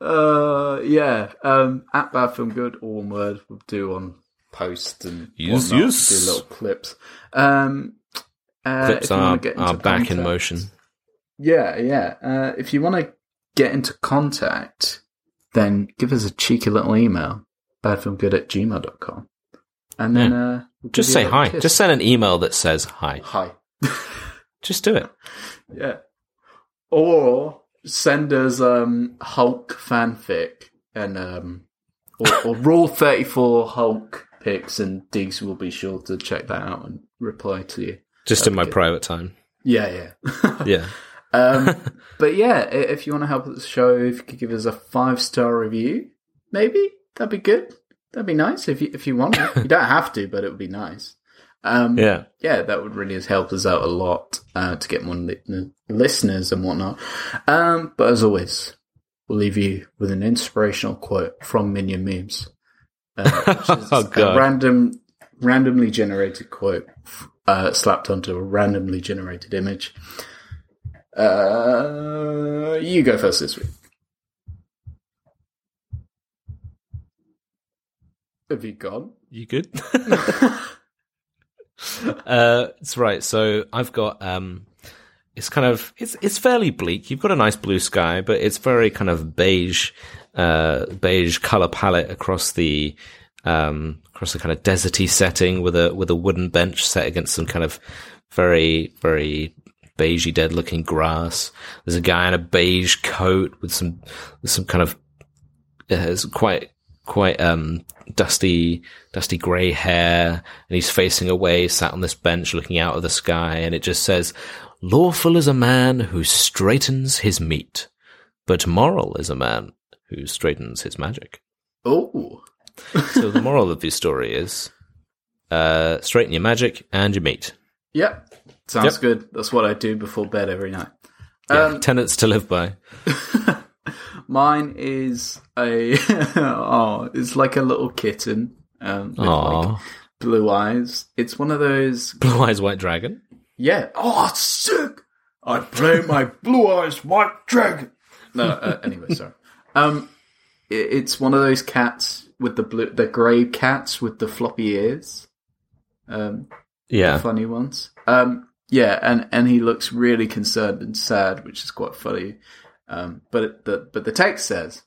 uh, yeah. Um, at Bad Film Good, all one word. We'll do on post and Yes, whatnot, yes. Do little clips. Um, uh, Clips are, are back in motion. Yeah, yeah. Uh, if you want to get into contact, then give us a cheeky little email, badfilmgood at gmail.com. And then uh, we'll Just say hi. Just send an email that says hi. hi. [laughs] Just do it. yeah. Or send us um, Hulk fanfic and um, or, or Rule 34 Hulk pics, and Diggs will be sure to check that out and reply to you. Just in my Okay. private time. Yeah, yeah. [laughs] Yeah. Um, [laughs] but yeah, if you want to help the show, if you could give us a five star review, maybe that'd be good. That'd be nice if you if you want. You don't have to, but it would be nice. Um, Yeah. yeah, that would really help us out a lot uh, to get more li- listeners and whatnot. Um, but as always, we'll leave you with an inspirational quote from Minion Memes, uh, which is [laughs] Oh, a random, randomly generated quote uh, slapped onto a randomly generated image. Uh, you go first this week. Have you gone? You good? [laughs] [laughs] uh, it's right. So I've got um, it's kind of it's it's fairly bleak. You've got a nice blue sky, but it's very kind of beige, uh, beige color palette across the um across the kind of deserty setting with a with a wooden bench set against some kind of very very beigey dead looking grass. There's a guy in a beige coat with some with some kind of uh, it's quite quite um dusty dusty grey hair and he's facing away sat on this bench looking out of the sky and it just says lawful is a man who straightens his meat but moral is a man who straightens his magic Oh, [laughs] so the moral of this story is uh straighten your magic and your meat yep. Sounds Yep. good. That's what I do before bed every night. yeah, Um, tenets to live by [laughs] Mine is a [laughs] oh, it's like a little kitten um, with like blue eyes. It's one of those. [laughs] Blue Eyes White Dragon. Yeah. Oh, sick. I play my blue eyes white dragon. No. Uh, anyway, sorry. Um, it, it's one of those cats with the blue, the grey cats with the floppy ears. Um, Yeah. funny ones. Um, yeah, and and he looks really concerned and sad, which is quite funny. Um, but it, the but the text says,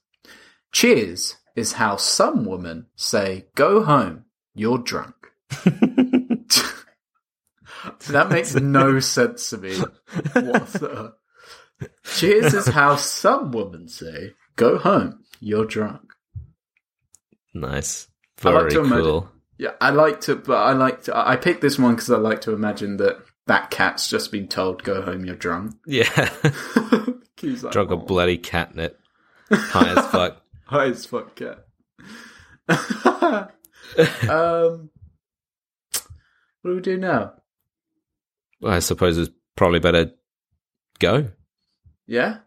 "Cheers is how some women say go home, you're drunk." [laughs] that makes no sense to me. What the? Cheers is how some women say go home, you're drunk. Nice. I like Very to imagine- cool. Yeah, I like to, but I like to. I picked this one because I like to imagine that that cat's just been told, "Go home, you're drunk." Yeah. [laughs] He's like, Drunk "Oh, of bloody catnip. High as fuck. [laughs] high as fuck cat. [laughs] um, what do we do now? Well, I suppose it's probably better go. Yeah.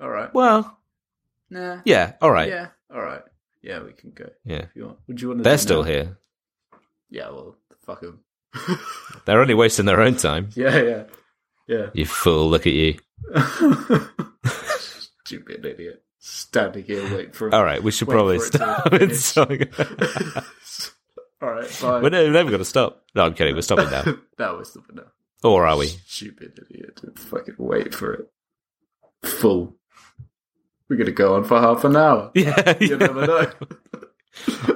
All right. Well, Nah. yeah, all right. Yeah. All right. Yeah, we can go Yeah. if you want. Would you want to? They're still now? here. Yeah. Well, fuck them. [laughs] They're only wasting their own time. yeah. Yeah. Yeah. You fool, look at you. [laughs] Stupid idiot. Standing here waiting for. All right, we should probably it stop. It's [laughs] so- [laughs] All right. Bye. we're never, going to stop. No, I'm kidding. We're stopping now. that was the no. Or are we? Stupid idiot. Fucking wait for it. Full. We're gonna go on for half an hour. Yeah. You never know.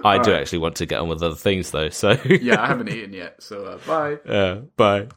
I do Alright. actually want to get on with other things, though. So, yeah, I haven't eaten yet, so uh, bye. Uh, bye.